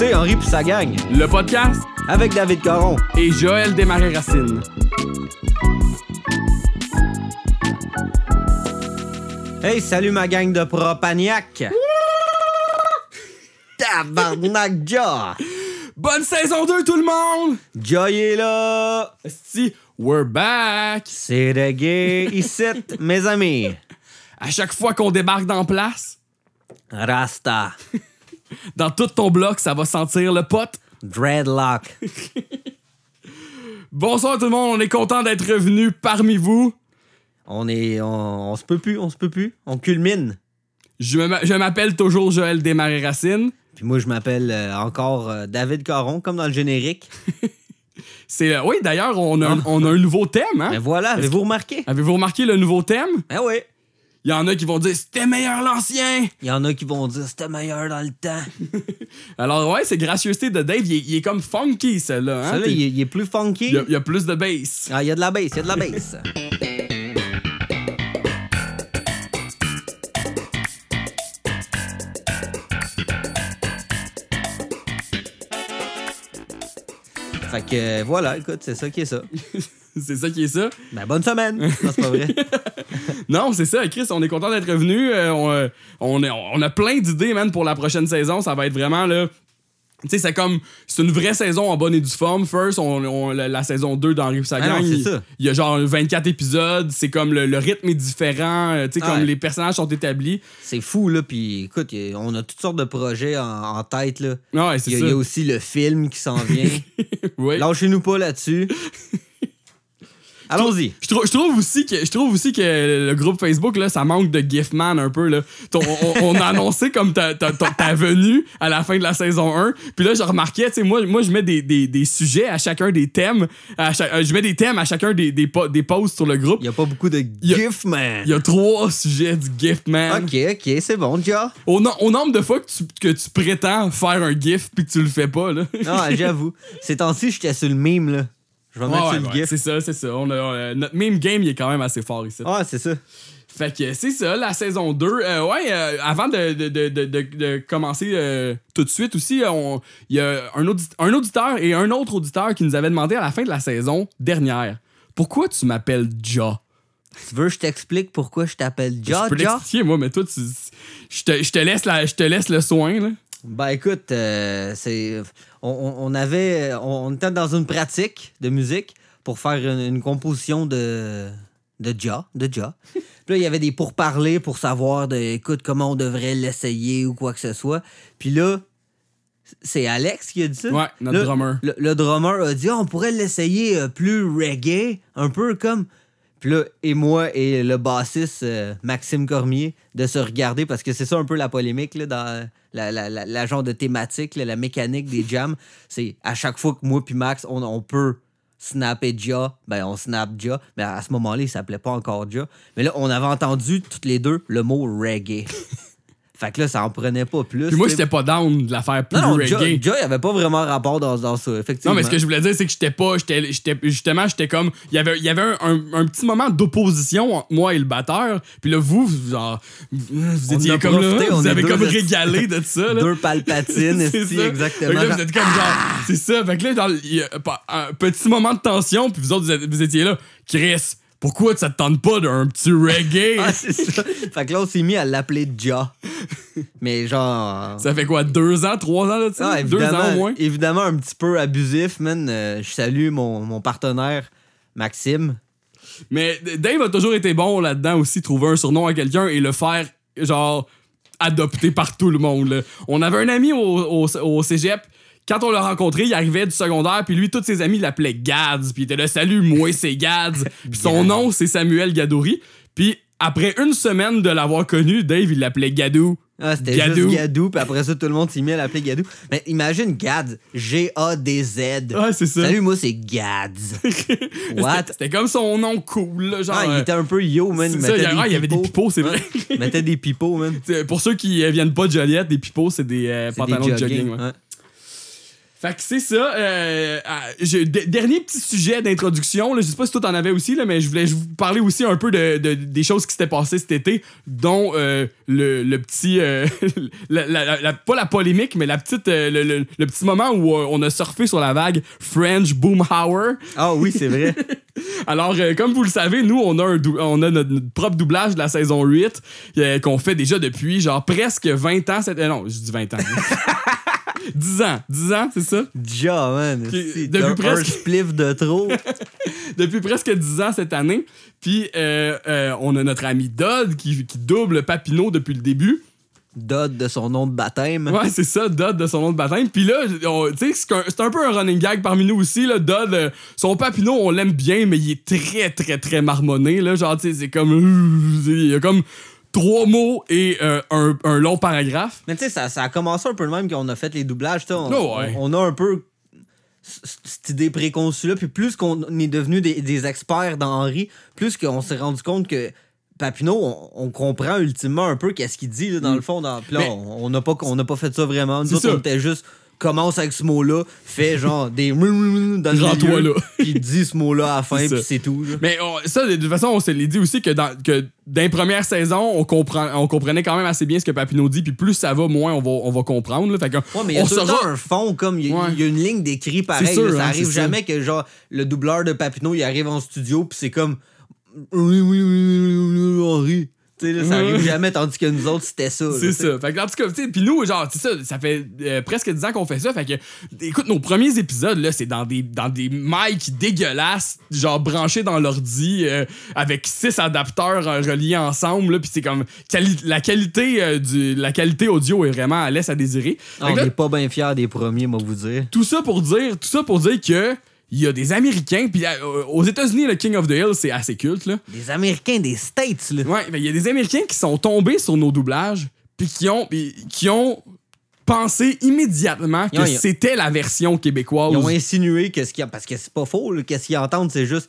Écoutez Henri puis sa gang Le podcast avec David Caron. et Joël Desmarais-Racine. Hey, salut ma gang de propagnac. Tabarnak, Ja! Bonne saison 2 tout le monde! Il est là! Si, we're back! C'est reggae ici, mes amis. À chaque fois qu'on débarque dans place, Rasta. Dans tout ton bloc, ça va sentir le pote. Dreadlock. Bonsoir tout le monde, on est content d'être revenu parmi vous. On est. On, on se peut plus, on se peut plus. On culmine. Je m'appelle toujours Joël Desmarais-Racine. Puis moi, je m'appelle euh, encore euh, David Caron, comme dans le générique. C'est, euh, oui, d'ailleurs, on, a un- on a un nouveau thème. Hein? Mais voilà, avez-vous remarqué? Avez-vous remarqué le nouveau thème? Ah oui. Il y en a qui vont dire c'était meilleur l'ancien. Il y en a qui vont dire c'était meilleur dans le temps. Alors, ouais, c'est gracieuseté de Dave. Il est, il est comme funky, celle-là. Hein? Ça, là, il, est- il est plus funky. Il y a- il y a plus de bass. Ah, il y a de la baisse, il y a de la baisse. fait que euh, voilà, écoute, c'est ça qui est ça. c'est ça qui est ça. Ben, bonne semaine! Non, c'est pas vrai. Non, c'est ça, Chris, on est content d'être revenu. Euh, on, euh, on a plein d'idées, man, pour la prochaine saison. Ça va être vraiment, là... Tu sais, c'est comme... C'est une vraie saison en bonne et due forme. First, on, on- la, la saison 2 d'Henri Sagan. Ah il, y a genre 24 épisodes. C'est comme le, le rythme est différent. euh, Tu sais, Ah comme ouais. les personnages sont établis. C'est fou, là, puis écoute, on a toutes sortes de projets en, en tête, là. Ah ouais, Il c'est y, a- ça. il y a aussi le film qui s'en vient. Ouais. Lâchez-nous pas là-dessus. Allons-y. Je trouve, je trouve aussi que je trouve aussi que le groupe Facebook là, ça manque de Giftman un peu là. On, on a annoncé comme ta, ta, ta- ta venue à la fin de la saison 1. Puis là, je remarquais, tu sais, moi, moi je mets des, des, des sujets à chacun des thèmes. À chaque- euh, je mets des thèmes à chacun des, des, des posts sur le groupe. Il y a pas beaucoup de y a- gif, man. Il y a trois sujets du Giftman. Ok, ok, c'est bon. Au, no- au nombre de fois que tu, que tu prétends faire un GIF puis que tu le fais pas là. Non, j'avoue. Ces temps-ci, j'étais sur le meme, là. Je vais Ouais, mettre ouais, sur le ouais, gif. c'est ça, c'est ça. On a, euh, notre meme game, il est quand même assez fort ici. Ah, c'est ça. Fait que c'est ça, la saison 2. Euh, ouais, euh, avant de, de, de, de, commencer euh, tout de suite aussi, il y a un, un auditeur et un autre auditeur qui nous avait demandé à la fin de la saison dernière Pourquoi tu m'appelles Ja Tu veux que je t'explique pourquoi je t'appelle Ja, Je peux Ja? l'expliquer, moi, mais toi, tu, je, te, je, te laisse la, je te laisse le soin. Là. Ben écoute, euh, c'est. On, avait. On, on était dans une pratique de musique pour faire une, une composition de. de Ja, de Ja. Puis là, il y avait des pourparlers pour savoir de, écoute, comment on devrait l'essayer ou quoi que ce soit. Puis là, c'est Alex qui a dit ça? Ouais, notre Là, drummer. Le, le drummer a dit Ah, on pourrait l'essayer euh, plus reggae, un peu comme. Puis là, et moi et le bassiste euh, Maxime Cormier, de se regarder, parce que c'est ça un peu la polémique dans la, la, genre de thématique, la mécanique des jams. C'est à chaque fois que moi puis Max, on, on peut snapper Ja, ben on snap Ja. Mais à ce moment-là, il s'appelait pas encore Ja. Mais là, on avait entendu toutes les deux le mot reggae. fait que là, ça en prenait pas plus. Puis moi, j'étais pas down de la faire plus Non, non, reggae. Ja, il avait pas vraiment rapport dans, dans ça, effectivement. Non, mais ce que je voulais dire, c'est que j'étais pas. J'étais, j'étais- justement, j'étais comme. Il y avait, y avait un, un- un petit moment d'opposition entre moi et le batteur. Puis là, vous, vous, genre. Vous, étiez comme là. profité, Vous avez comme régalé de ça, là. Deux palpatines, C'est ça. exactement. Là, vous êtes comme genre. C'est ça. Fait que là, dans- y a un petit moment de tension, puis vous autres, vous, êtes- vous étiez là. Chris, pourquoi ça te tente pas d'un petit reggae? Ah, c'est ça. Fait que là, on s'est mis à l'appeler Ja. Mais genre. ça fait quoi, deux ans, trois ans là, Ah, Deux ans au moins? évidemment, un petit peu abusif, man. Euh, je salue mon, mon partenaire, Maxime. Mais Dave a toujours été bon là-dedans aussi, trouver un surnom à quelqu'un et le faire, genre, adopter par tout le monde. là. On avait un ami au, au, au cégep. Quand on l'a rencontré, il arrivait du secondaire, puis lui, tous ses amis l'appelaient Gads, puis il était là, salut, moi, c'est Gads. Puis son nom, c'est Samuel Gadouri. Puis après une semaine de l'avoir connu, Dave, il l'appelait Gadou. Ah, c'était Gadou. juste Gadou, puis après ça, tout le monde s'est mis à l'appeler Gadou. Mais imagine Gads, G-A-D-Z. Ouais, c'est ça. Salut, moi, c'est Gads. What? C'était- comme son nom cool, là, genre. Ah, il était un peu yo, man. Il ça, mettait il y a- il y avait des pipeaux, c'est vrai. Il mettait des pipeaux, man. Pour ceux qui euh, viennent pas de Joliette, des pipeaux, c'est des euh, C'est pantalons des de jogging. jogging. ouais. ouais. Fait que c'est ça. euh, je- de- dernier petit sujet d'introduction. là, Je sais pas si toi t'en avais aussi, là, mais je voulais vous parler aussi un peu de, de- des choses qui s'étaient passées cet été, dont euh, le, le petit. euh, la- la- la- pas la polémique, mais la petite, euh, le, le- le petit moment où euh, on a surfé sur la vague French Boomhauer. Ah oui, c'est vrai. Alors, euh, comme vous le savez, nous, on a, un on a notre, notre propre doublage de la saison 8 euh, qu'on fait déjà depuis genre presque 20 ans. Cette... non, je dis 20 ans. 10 ans. 10 ans, c'est ça? Déjà, man. C'est depuis un- presque- un spliff de trop. Depuis presque 10 ans cette année. Puis, euh, euh, on a notre ami Dodd qui, qui double Papineau depuis le début. Dodd de son nom de baptême. Ouais, c'est ça, Dodd de son nom de baptême. Puis là, tu sais, c'est un, un peu un running gag parmi nous aussi. Là, Dodd, euh, son Papineau, on l'aime bien, mais il est très, très, très marmonné. Là, genre, tu sais, c'est comme. Il y a comme trois mots et euh, un, un long paragraphe. Mais tu sais, ça, ça a commencé un peu le même qu'on a fait les doublages. On, Oh, ouais. on- on a un peu cette idée préconçue-là. Puis plus qu'on est devenu des, des experts dans Henri, plus qu'on s'est rendu compte que Papineau, on, on comprend ultimement un peu qu'est-ce qu'il dit là, dans le fond. Dans, là, on n'a pas, on n'a pas fait ça vraiment. Nous autres, ça. on était juste commence avec ce mot-là, fait genre des dans le là. puis dit ce mot-là à la fin, puis c'est tout. là. Mais on- ça, de toute façon, on se l'est dit aussi que dans, que dans les premières saisons, on, comprend, on comprenait quand même assez bien ce que Papineau dit, puis plus ça va, moins on va, on va comprendre. là. Fait que Ouais, mais il y a on tout le saura- temps un fond, comme il y, a- Ouais. il y a une ligne d'écrit pareil. C'est sûr, là. ça hein, arrive jamais que genre le doubleur de Papineau il arrive en studio puis c'est comme oui, oui, oui, oui, oui, oui, Henri. Tu sais, là, ça arrive jamais, tandis que nous autres, c'était ça. C'est ça. Fait que, en tout cas, puis nous, genre, c'est ça, ça fait euh, presque 10 ans qu'on fait ça. Fait que, écoute, nos premiers épisodes, là, c'est dans des, dans des mics dégueulasses, genre branchés dans l'ordi, euh, avec six adapteurs euh, reliés ensemble, là, puis c'est comme, quali- la qualité du, la qualité audio est vraiment à laisse à désirer. Fait Ah, on n'est pas bien fiers des premiers, moi, vous dire. tout ça pour dire, tout ça pour dire que, il y a des Américains, puis euh, aux États-Unis, le King of the Hill, c'est assez culte, là. Des Américains des States, là. Ouais, ben, il y a des Américains qui sont tombés sur nos doublages, puis qui ont, puis qui ont pensé immédiatement que c'était la version québécoise. Ils ont insinué que ce qu'il y a. Parce que c'est pas faux, qu'est-ce qu'ils entendent, c'est juste.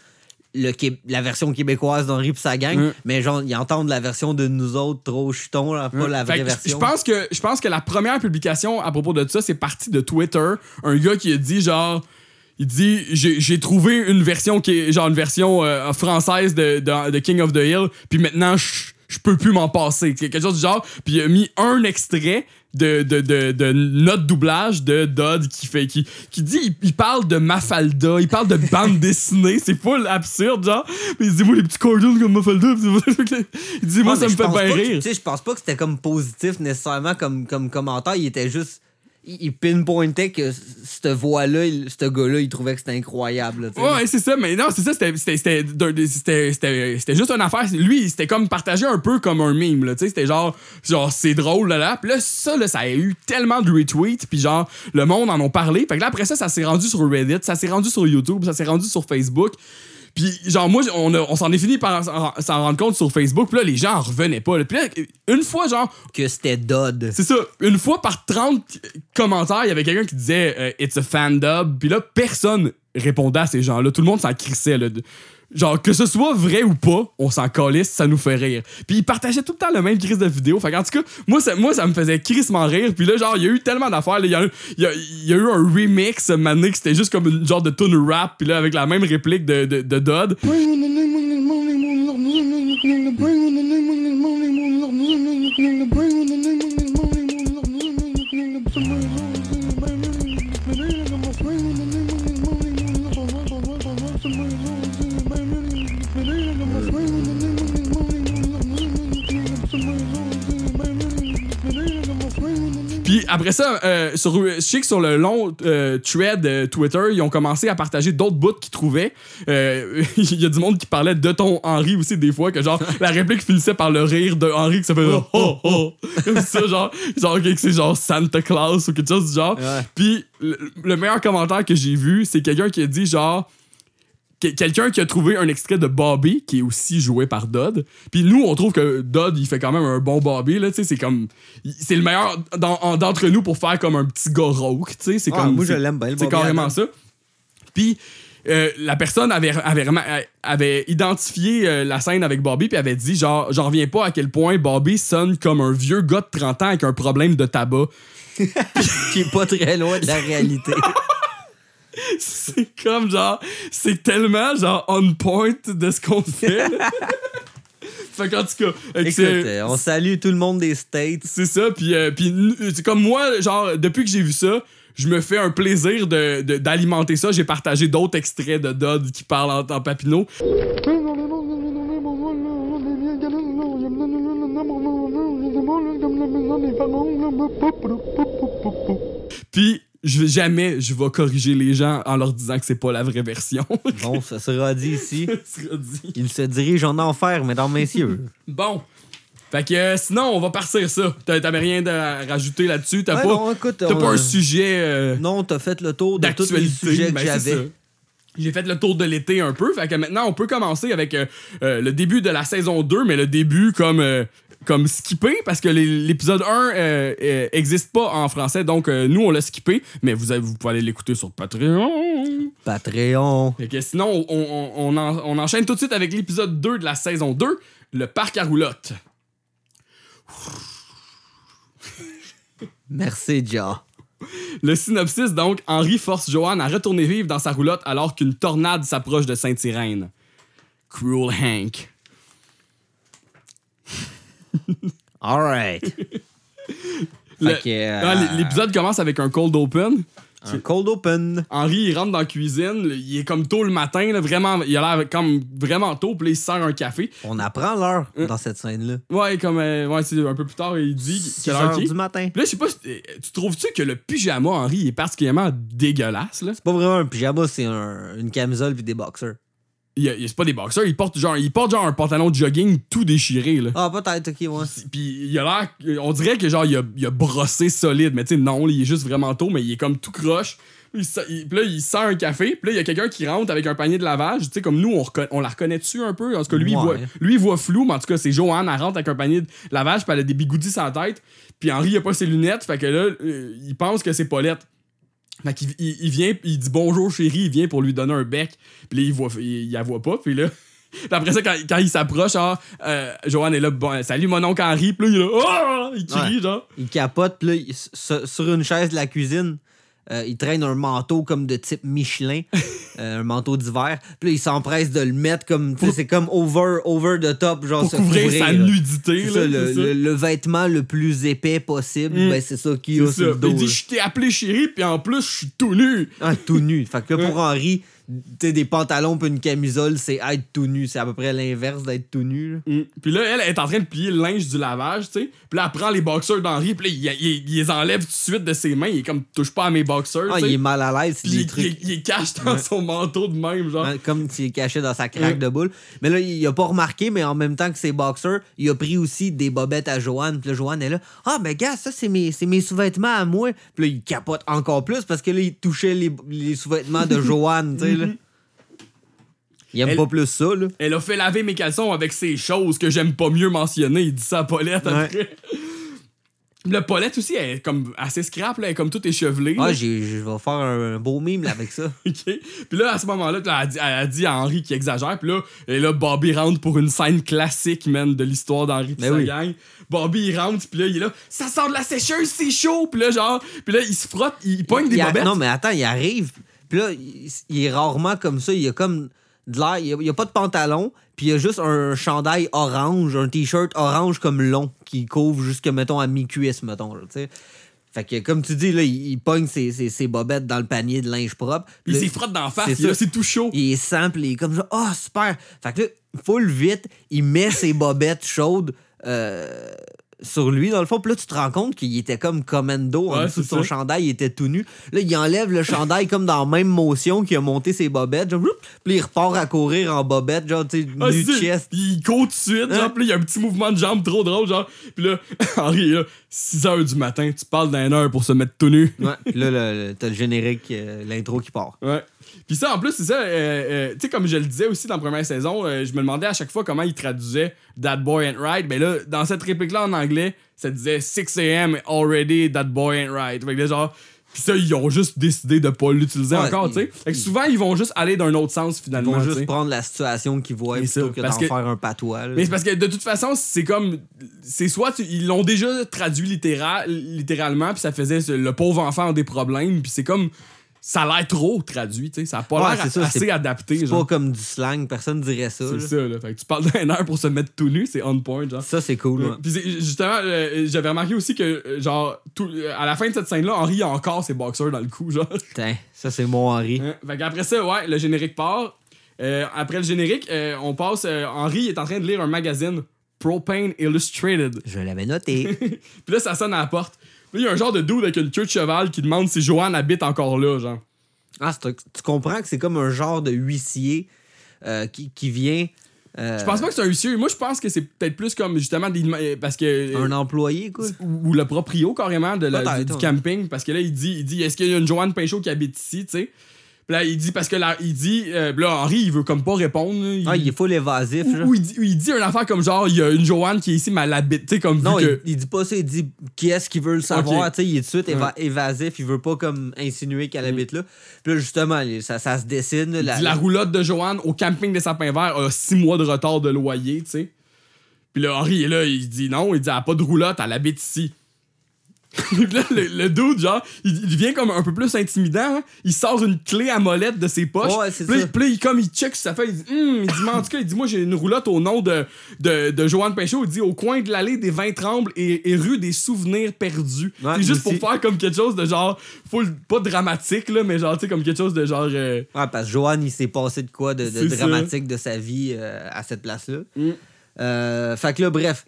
Le, Qué- la version québécoise d'Henri pis sa gang, Mm. mais genre, ils entendent la version de nous autres trop chutons, là, pas la vraie que je- Je version. pense que je pense que la première publication à propos de ça, c'est parti de Twitter. Un gars qui a dit genre. Il dit j'ai trouvé une version qui est genre une version euh, française de, de, de King of the Hill, puis maintenant je peux plus m'en passer. Quelque chose du genre. Puis il a mis un extrait de, de, de, de notre doublage de Dodd qui fait qui, qui dit il, il parle de Mafalda, il parle de bande dessinée, c'est full absurde genre. Mais il dit moi les petits cartoons comme Mafalda. il dit moi Ouais, ça me fait bien rire. Tu sais, je pense pas que c'était comme positif nécessairement comme, comme commentaire. Il était juste. Il pinpointait que cette voix-là, ce gars-là, il trouvait que c'était incroyable. Ouais, c'est ça, mais non, c'est ça, c'était- juste une affaire. Lui, c'était comme partagé un peu comme un meme, tu sais, c'était genre, genre c'est drôle, là, là. Puis là, ça, là, ça a eu tellement de retweets, puis genre, le monde en a parlé. Fait que là, après ça, ça s'est rendu sur Reddit, ça s'est rendu sur YouTube, ça s'est rendu sur Facebook. Puis genre, moi, on, on s'en est fini par s'en s'en rendre compte sur Facebook, puis là, les gens en revenaient pas. là. Puis là, une fois, genre, Que c'était Dodd. c'est ça. Une fois par 30 commentaires, il y avait quelqu'un qui disait euh, It's a fan dub. Puis là, personne répondait à ces gens-là. Tout le monde s'en crissait. Là. Genre, que ce soit vrai ou pas, on s'en calisse, ça nous fait rire. Puis ils partageaient tout le temps le même crise de vidéo. Fait en tout cas, moi ça, moi, ça me faisait crissement rire. Puis là, genre, il y a eu tellement d'affaires. Il il il y a eu un remix, mané, que c'était juste comme une genre de tune rap. Puis là, avec la même réplique de, de, de Dodd. Après ça, euh, sur, je sais que sur le long euh, thread euh, Twitter, ils ont commencé à partager d'autres bouts qu'ils trouvaient. Il y a du monde qui parlait de ton Henri aussi des fois, que genre la réplique finissait par le rire de Henri qui s'appelle oh oh comme ça genre genre que c'est genre Santa Claus ou quelque chose du genre. Ouais. Puis le, le meilleur commentaire que j'ai vu, c'est quelqu'un qui a dit genre quelqu'un qui a trouvé un extrait de Bobby qui est aussi joué par Dodd. Puis nous on trouve que Dodd il fait quand même un bon Bobby là, tu sais, c'est comme c'est le meilleur d'entre nous pour faire comme un petit gars rauque, tu sais, c'est Ah, comme moi, je c'est- l'aime bien, C'est carrément Adam. ça. Puis euh, la personne avait, avait, euh, avait identifié euh, la scène avec Bobby puis avait dit genre j'en reviens pas à quel point Bobby sonne comme un vieux gars de 30 ans avec un problème de tabac. Qui est pas très loin de la réalité. c'est comme genre c'est tellement genre on point de ce qu'on fait. fait qu'en tout cas, Écoute, euh, on salue tout le monde des States. C'est ça, puis euh, c'est comme moi, genre, depuis que j'ai vu ça, je me fais un plaisir de- de- d'alimenter ça. J'ai partagé d'autres extraits de Dodd qui parlent en, en papineau. Puis je, jamais je vais corriger les gens en leur disant que c'est pas la vraie version. Bon, ça sera dit ici. Ça sera dit. Il se dirige en enfer, mesdames, messieurs. bon. Fait que euh, sinon, on va partir ça. T'a- T'avais rien à rajouter là-dessus? T'as Ouais, pas, non, écoute, on- pas un sujet... euh, Non, t'as fait le tour de tous les sujets que ben, j'avais. J'ai fait le tour de l'été un peu. Fait que maintenant, on peut commencer avec euh, le début de la saison 2, mais le début comme, comme skippé, parce que l'épisode 1 euh, euh, existe pas en français. Donc, euh, nous, on l'a skippé, mais vous, avez- vous pouvez aller l'écouter sur Patreon. Patreon. Fait que sinon, on, on- on en- on enchaîne tout de suite avec l'épisode 2 de la saison 2, le parc à roulotte. Merci, Ja. Le synopsis, donc, Henry force Joanne à retourner vivre dans sa roulotte alors qu'une tornade s'approche de Sainte-Irène. Cruel Hank. All right. Euh, Ah, l- L'épisode commence avec un cold open. un cold open. Henry, il rentre dans la cuisine. Il est comme tôt le matin. là, vraiment, il a l'air comme vraiment tôt. Puis là, il se sert un café. On apprend l'heure dans cette scène-là. Ouais, comme. euh, ouais, c'est un peu plus tard, il dit 6 quelle heure du matin. Puis là, je sais pas, euh, tu trouves-tu que le pyjama Henry il est particulièrement dégueulasse, là? C'est pas vraiment un pyjama, c'est un- une camisole puis des boxers. C'est pas des boxers, il porte genre, il porte genre un pantalon de jogging tout déchiré, là. Ah, peut-être, ok, ouais. Puis il a l'air. On dirait que genre, il a, il a brossé solide, mais tu sais, non, il est juste vraiment tôt, mais il est comme tout croche. Puis là, il sert un café, puis là, il y a quelqu'un qui rentre avec un panier de lavage. Tu sais, comme nous, on, on la reconnaît dessus un peu? En tout cas, lui, il voit, lui, il voit flou, mais en tout cas, c'est Joanne, elle rentre avec un panier de lavage, puis elle a des bigoudis sur la tête. Puis Henri, il a pas ses lunettes, fait que là, euh, il pense que c'est Paulette. Fait qu'il il, il vient, il dit bonjour chérie, il vient pour lui donner un bec. Puis là, il, voit, il, il la voit pas, puis là. Puis après ça, quand, quand il s'approche, genre, euh, Joanne est là, bon, salut mon oncle Henri, puis là, il est là, Ah! il crie, Ouais. genre. Il capote, puis là, il- sur, sur une chaise de la cuisine, euh, il traîne un manteau comme de type Michelin, euh, un manteau d'hiver. Puis là, il s'empresse de le mettre comme, c'est comme over, over the top, genre Pour se couvrir, sa là. nudité, là. ça, le, c'est ça. le- le vêtement le plus épais possible, Mm. ben c'est ça qu'il a sur ça. le dos. Il dit, je t'ai appelé chérie, puis en plus, je suis tout nu. Ah, tout nu. Fait que là, pour. Henri, sais, des pantalons puis une camisole, c'est être tout nu. C'est à peu près l'inverse d'être tout nu. là. Mm. Puis là, elle est en train de plier le linge du lavage, tu sais. Puis là, elle prend les boxers d'Henri, puis là, il, il- il les enlève tout de suite de ses mains. Il est comme, touche pas à mes boxers, Ah, il est mal à l'aise, Puis il, trucs. il- il est cache dans son manteau de même, genre. comme s'il est caché dans sa craque de boule. Mais là, il a pas remarqué, mais en même temps que ses boxers, il a pris aussi des bobettes à Joanne. Puis là, Joanne est là. Ah, mais gars, ça, c'est mes, mes sous-vêtements à moi. Puis là, il capote encore plus parce que là, il touchait les, les sous-vêtements de Joanne, tu sais, là. Il aime Elle- pas plus ça, là. Elle a fait laver mes caleçons avec ces choses que j'aime pas mieux mentionner. Il dit ça à Paulette Ouais. après. Le Paulette aussi, elle est comme assez scrap, là, elle est comme tout échevelée. Ah, je vais faire un, un beau mime là, avec ça. OK. Puis là, à ce moment-là, là, elle, a dit, elle a dit à Henri qui exagère. Puis là, et là, Bobby rentre pour une scène classique, man, de l'histoire d'Henri pis Ben sa oui. gang. Bobby, il rentre, puis là, il est là, ça sort de la sécheuse, c'est chaud. Puis là, genre, puis là, il se frotte, il pogne des Il bobettes. Non, mais attends, il arrive. Puis là, il, il est rarement comme ça. Il a comme de l'air. Il, il a pas de pantalon. Puis il a juste un chandail orange, un t-shirt orange comme long qui couvre jusque, mettons, à mi-cuisse, mettons. là. Fait que, comme tu dis, là, il, il pogne ses, ses- ses bobettes dans le panier de linge propre. Puis Là, il s'y frotte d'en face, c'est tout chaud. il est simple, il est comme ça. Oh, super! Fait que là, full vite, il met ses bobettes chaudes euh, sur lui, dans le fond. Puis là, tu te rends compte qu'il était comme commando en Ouais, dessous de son ça. chandail, il était tout nu. Là, il enlève le chandail comme dans la même motion qu'il a monté ses bobettes. Genre, puis il repart à courir en bobette, genre, tu sais, Ah, nu chest. Il court tout de suite, genre, Hein? puis là, il y a un petit mouvement de jambe trop drôle, genre. Puis là, Henri, là, 6 h du matin, tu parles d'un heure pour se mettre tout nu. Ouais, puis là, t'as le générique, euh, l'intro qui part. Ouais. Puis ça, en plus, c'est ça, euh, euh, tu sais, comme je le disais aussi dans la première saison, euh, je me demandais à chaque fois comment il traduisait That Boy Ain't Right. Ben là, dans cette réplique-là en anglais, ça disait 6 a.m. already, That Boy Ain't Right. Fait que là, genre, Puis ça, ils ont juste décidé de pas l'utiliser Ouais, encore, ils- tu sais. Fait que souvent, ils vont juste aller d'un autre sens, Ils finalement. vont tu juste prendre la situation qu'ils voient C'est ça, plutôt que d'en faire un patois. là. Mais c'est parce que de toute façon, c'est comme. C'est soit tu- ils l'ont déjà traduit littéral, littéralement, puis ça faisait le pauvre enfant a des problèmes, puis c'est comme. Ça a l'air trop traduit, tu sais. Ça a pas Ouais, l'air ça, assez adapté, C'est pas comme du slang, personne dirait ça. C'est ça, là. Fait que tu parles d'un air pour se mettre tout nu, c'est on point, genre. Ça, c'est cool. ouais. Puis justement, euh, j'avais remarqué aussi que, euh, genre, tout- euh, à la fin de cette scène-là, Henri a encore ses boxers dans le cou, genre. Putain, ça, c'est mon Henri. Hein? Fait qu'après ça, ouais, le générique part. Euh, après le générique, on passe. Henri est en train de lire un magazine, Propane Illustrated. Je l'avais noté. Puis là, ça sonne à la porte. Là, il y a un genre de dude avec une queue de cheval qui demande si Joanne habite encore là, genre. ah, tu comprends que c'est comme un genre de huissier euh, qui, qui vient. euh, Je pense pas que c'est un huissier. Moi, je pense que c'est peut-être plus comme justement des. euh, Parce que. Un employé, quoi. ou, ou le proprio carrément de la- du, camping parce que là il dit il dit est-ce qu'il y a une Joanne Pinchot qui habite ici tu sais? Là il dit parce que là il dit euh, là Henri il veut comme pas répondre là. il, Ah, il est full évasif. ou, ou il dit, ou il dit une affaire comme genre il y a une Joanne qui est ici mais elle habite tu sais comme Non, vu que il, il dit pas ça, il dit qui est-ce qui veut le savoir. Ok. Tu sais, il est tout de suite éva- évasif, il veut pas comme insinuer qu'elle habite là. Puis là, justement, il- ça, ça se dessine. la- la roulotte de Joanne au camping des sapins verts a six mois de retard de loyer tu sais puis là Henri est là il dit non il dit elle a pas de roulotte elle habite ici Là, le, le dude, genre, il, il devient comme un peu plus intimidant. hein. Il sort une clé à molette de ses poches. Ouais, c'est Puis là, ça. puis là, il, comme il check sa feuille, il dit, Hum, il dit, mais en tout cas, il dit, moi, j'ai une roulotte au nom de, de, de Joanne Pinchot. Il dit, au coin de l'allée des vins trembles et, et rue des souvenirs perdus. Ouais, c'est juste aussi. pour faire comme quelque chose de genre, full, pas dramatique, là, mais genre, tu sais, comme quelque chose de genre. euh, Ouais, parce que Joanne, il s'est passé de quoi de, de C'est ça. dramatique de sa vie euh, à cette place-là. Mm. Euh, fait que là, bref.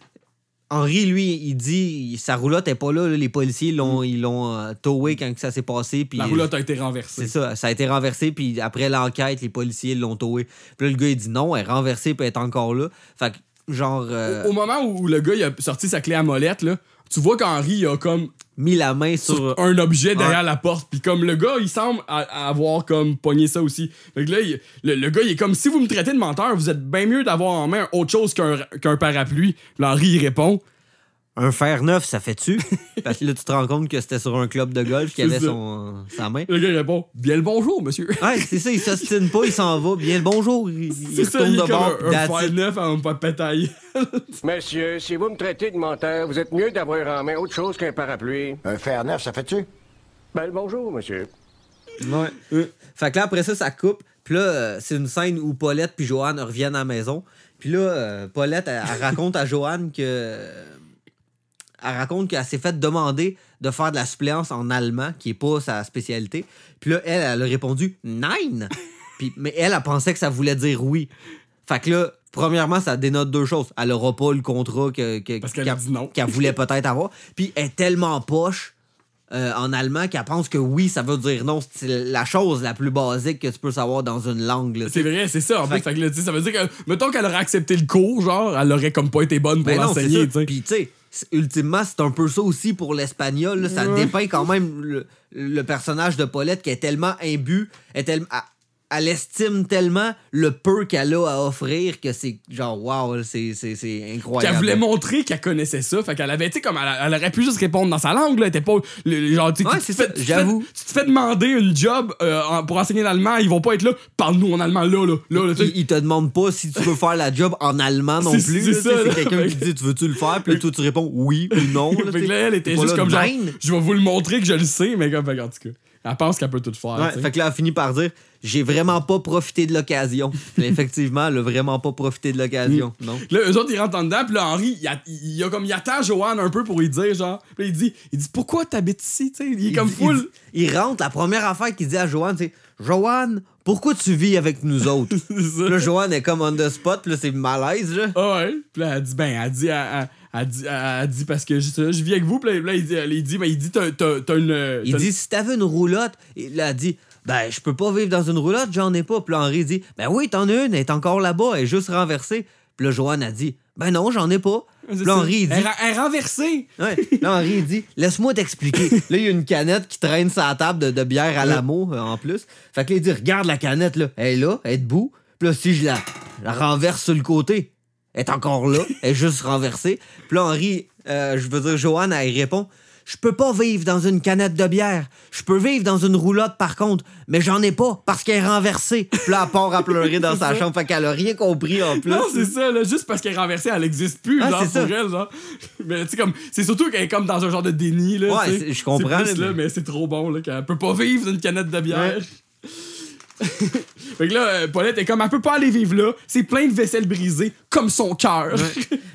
Henri, lui, il dit sa roulotte est pas là. là. les policiers l'ont, ils l'ont euh, towé quand ça s'est passé. Puis Mm. la roulotte a été renversée. C'est ça, ça a été renversé, puis après l'enquête, les policiers l'ont towé. Puis là, le gars, il dit non, elle est renversée, puis elle est encore là. Fait que, genre, euh, Au, au moment où le gars il a sorti sa clé à molette, là, tu vois qu'Henri il a comme mis la main sur sur. un objet derrière la porte. Puis comme le gars, il semble avoir comme pogné ça aussi. Fait que là, il- le, le gars, il est comme si vous me traitez de menteur, vous êtes bien mieux d'avoir en main autre chose qu'un qu'un parapluie. Puis Henri, il répond Un fer neuf, ça fait-tu? Parce que là, tu te rends compte que c'était sur un club de golf qui avait ça. son, euh, sa main. Le gars, il répond Bien le bonjour, monsieur. Ouais, c'est ça, il s'ostine pas, il s'en va. Bien le bonjour, il, il ça, retourne il est de bord. un, fer neuf à un pas pétaille. Monsieur, si vous me traitez de menteur, vous êtes mieux d'avoir en main autre chose qu'un parapluie. Un fer neuf, ça fait-tu? Ben, le bonjour, monsieur. Ouais. Fait que là, après ça, ça coupe. Puis là, euh, c'est une scène où Paulette puis Joanne reviennent à la maison. Puis là, euh, Paulette, elle, elle raconte à Joanne que. Elle raconte qu'elle s'est fait demander de faire de la suppléance en allemand, qui est pas sa spécialité. Puis là, elle, elle a répondu Nein! Puis, mais elle, elle pensait que ça voulait dire oui. Fait que là, premièrement, ça dénote deux choses. Elle aura pas le contrat que, que- Parce qu'elle voulait peut-être avoir. Puis elle est tellement poche euh, en allemand qu'elle pense que oui, ça veut dire non. C'est la chose la plus basique que tu peux savoir dans une langue. C'est vrai, c'est ça. En Fait que là, ça veut dire que, mettons qu'elle aurait accepté le cours, genre, elle aurait comme pas été bonne pour Ben c'est l'enseigner. Puis tu sais, ultimement, c'est un peu ça aussi pour l'espagnol. Ça Ouais. dépeint quand même le, le personnage de Paulette qui est tellement imbu, est tellement... Elle, estime tellement le peu qu'elle a à offrir que c'est genre, wow, c'est c'est- c'est incroyable. qu'elle voulait montrer qu'elle connaissait ça. Fait qu'elle avait, tu sais, comme elle, elle aurait pu juste répondre dans sa langue, là. Elle était pas. le- genre, tu Ouais, j'avoue. Tu te fais demander une job euh, pour enseigner l'allemand, ils vont pas être là. Parle-nous en allemand, là, là, là, sais. il, te demande pas si tu veux faire la job en allemand non plus. c'est quelqu'un qui dit Tu veux-tu le faire? Puis là, toi, tu réponds oui ou non. là, Fait tu que là, elle était juste comme genre, je vais vous le montrer que je le sais, mais comme, en tout cas, elle pense qu'elle peut tout faire. Ouais, fait que là, elle finit par dire J'ai vraiment pas profité de l'occasion. Effectivement, elle a vraiment pas profité de l'occasion. Mm. Non? Là, eux autres, ils rentrent en dedans, puis là, Henri, il, a, il, a comme, il attend Joanne un peu pour lui dire, genre, puis il dit, il dit, pourquoi t'habites ici, tu sais, il est comme Il- full. Il, il rentre, la première affaire qu'il dit à Joanne, c'est Joanne, pourquoi tu vis avec nous autres? Puis là, Joanne est comme on the spot, puis là, c'est malaise, là. Ah ouais. Puis là, elle dit, ben, elle dit, elle, elle- elle dit, elle dit parce que je, je vis avec vous. Puis là, il dit, il dit, ben, il dit, t'as, une. Il dit si t'avais une roulotte, il a dit ben je peux pas vivre dans une roulotte, j'en ai pas. Puis là, Henri dit ben oui, t'en as une, elle est encore là-bas, elle est juste renversée. Puis là, Joanne a dit ben non, j'en ai pas. Là. Henri il dit Elle, est renversée. Ouais. Là, Henri il dit laisse-moi t'expliquer. là, il y a une canette qui traîne sur la table de, de bière à l'amour en plus. Fait que là, il dit regarde la canette là, elle est là, elle est debout. Puis là, si je la, la renverse sur le côté, elle est encore là, elle est juste renversée. Puis là, Henri, euh, je veux dire, Joanne, elle répond Je peux pas vivre dans une canette de bière. Je peux vivre dans une roulotte, par contre, mais j'en ai pas parce qu'elle est renversée. Puis là, elle part à pleurer dans sa chambre. Fait qu'elle a rien compris en plus. Non, c'est ça, là, juste parce qu'elle est renversée, elle existe plus, Ah, genre, c'est pour ça. elle, genre. Mais tu sais, comme, c'est surtout qu'elle est comme dans un genre de déni, là. Ouais, je comprends, C'est plus, mais- là, mais c'est trop bon, là, qu'elle peut pas vivre d'une canette de bière. fait que là, euh, Paulette est comme, elle peut pas aller vivre là, c'est plein de vaisselle brisée, comme son cœur.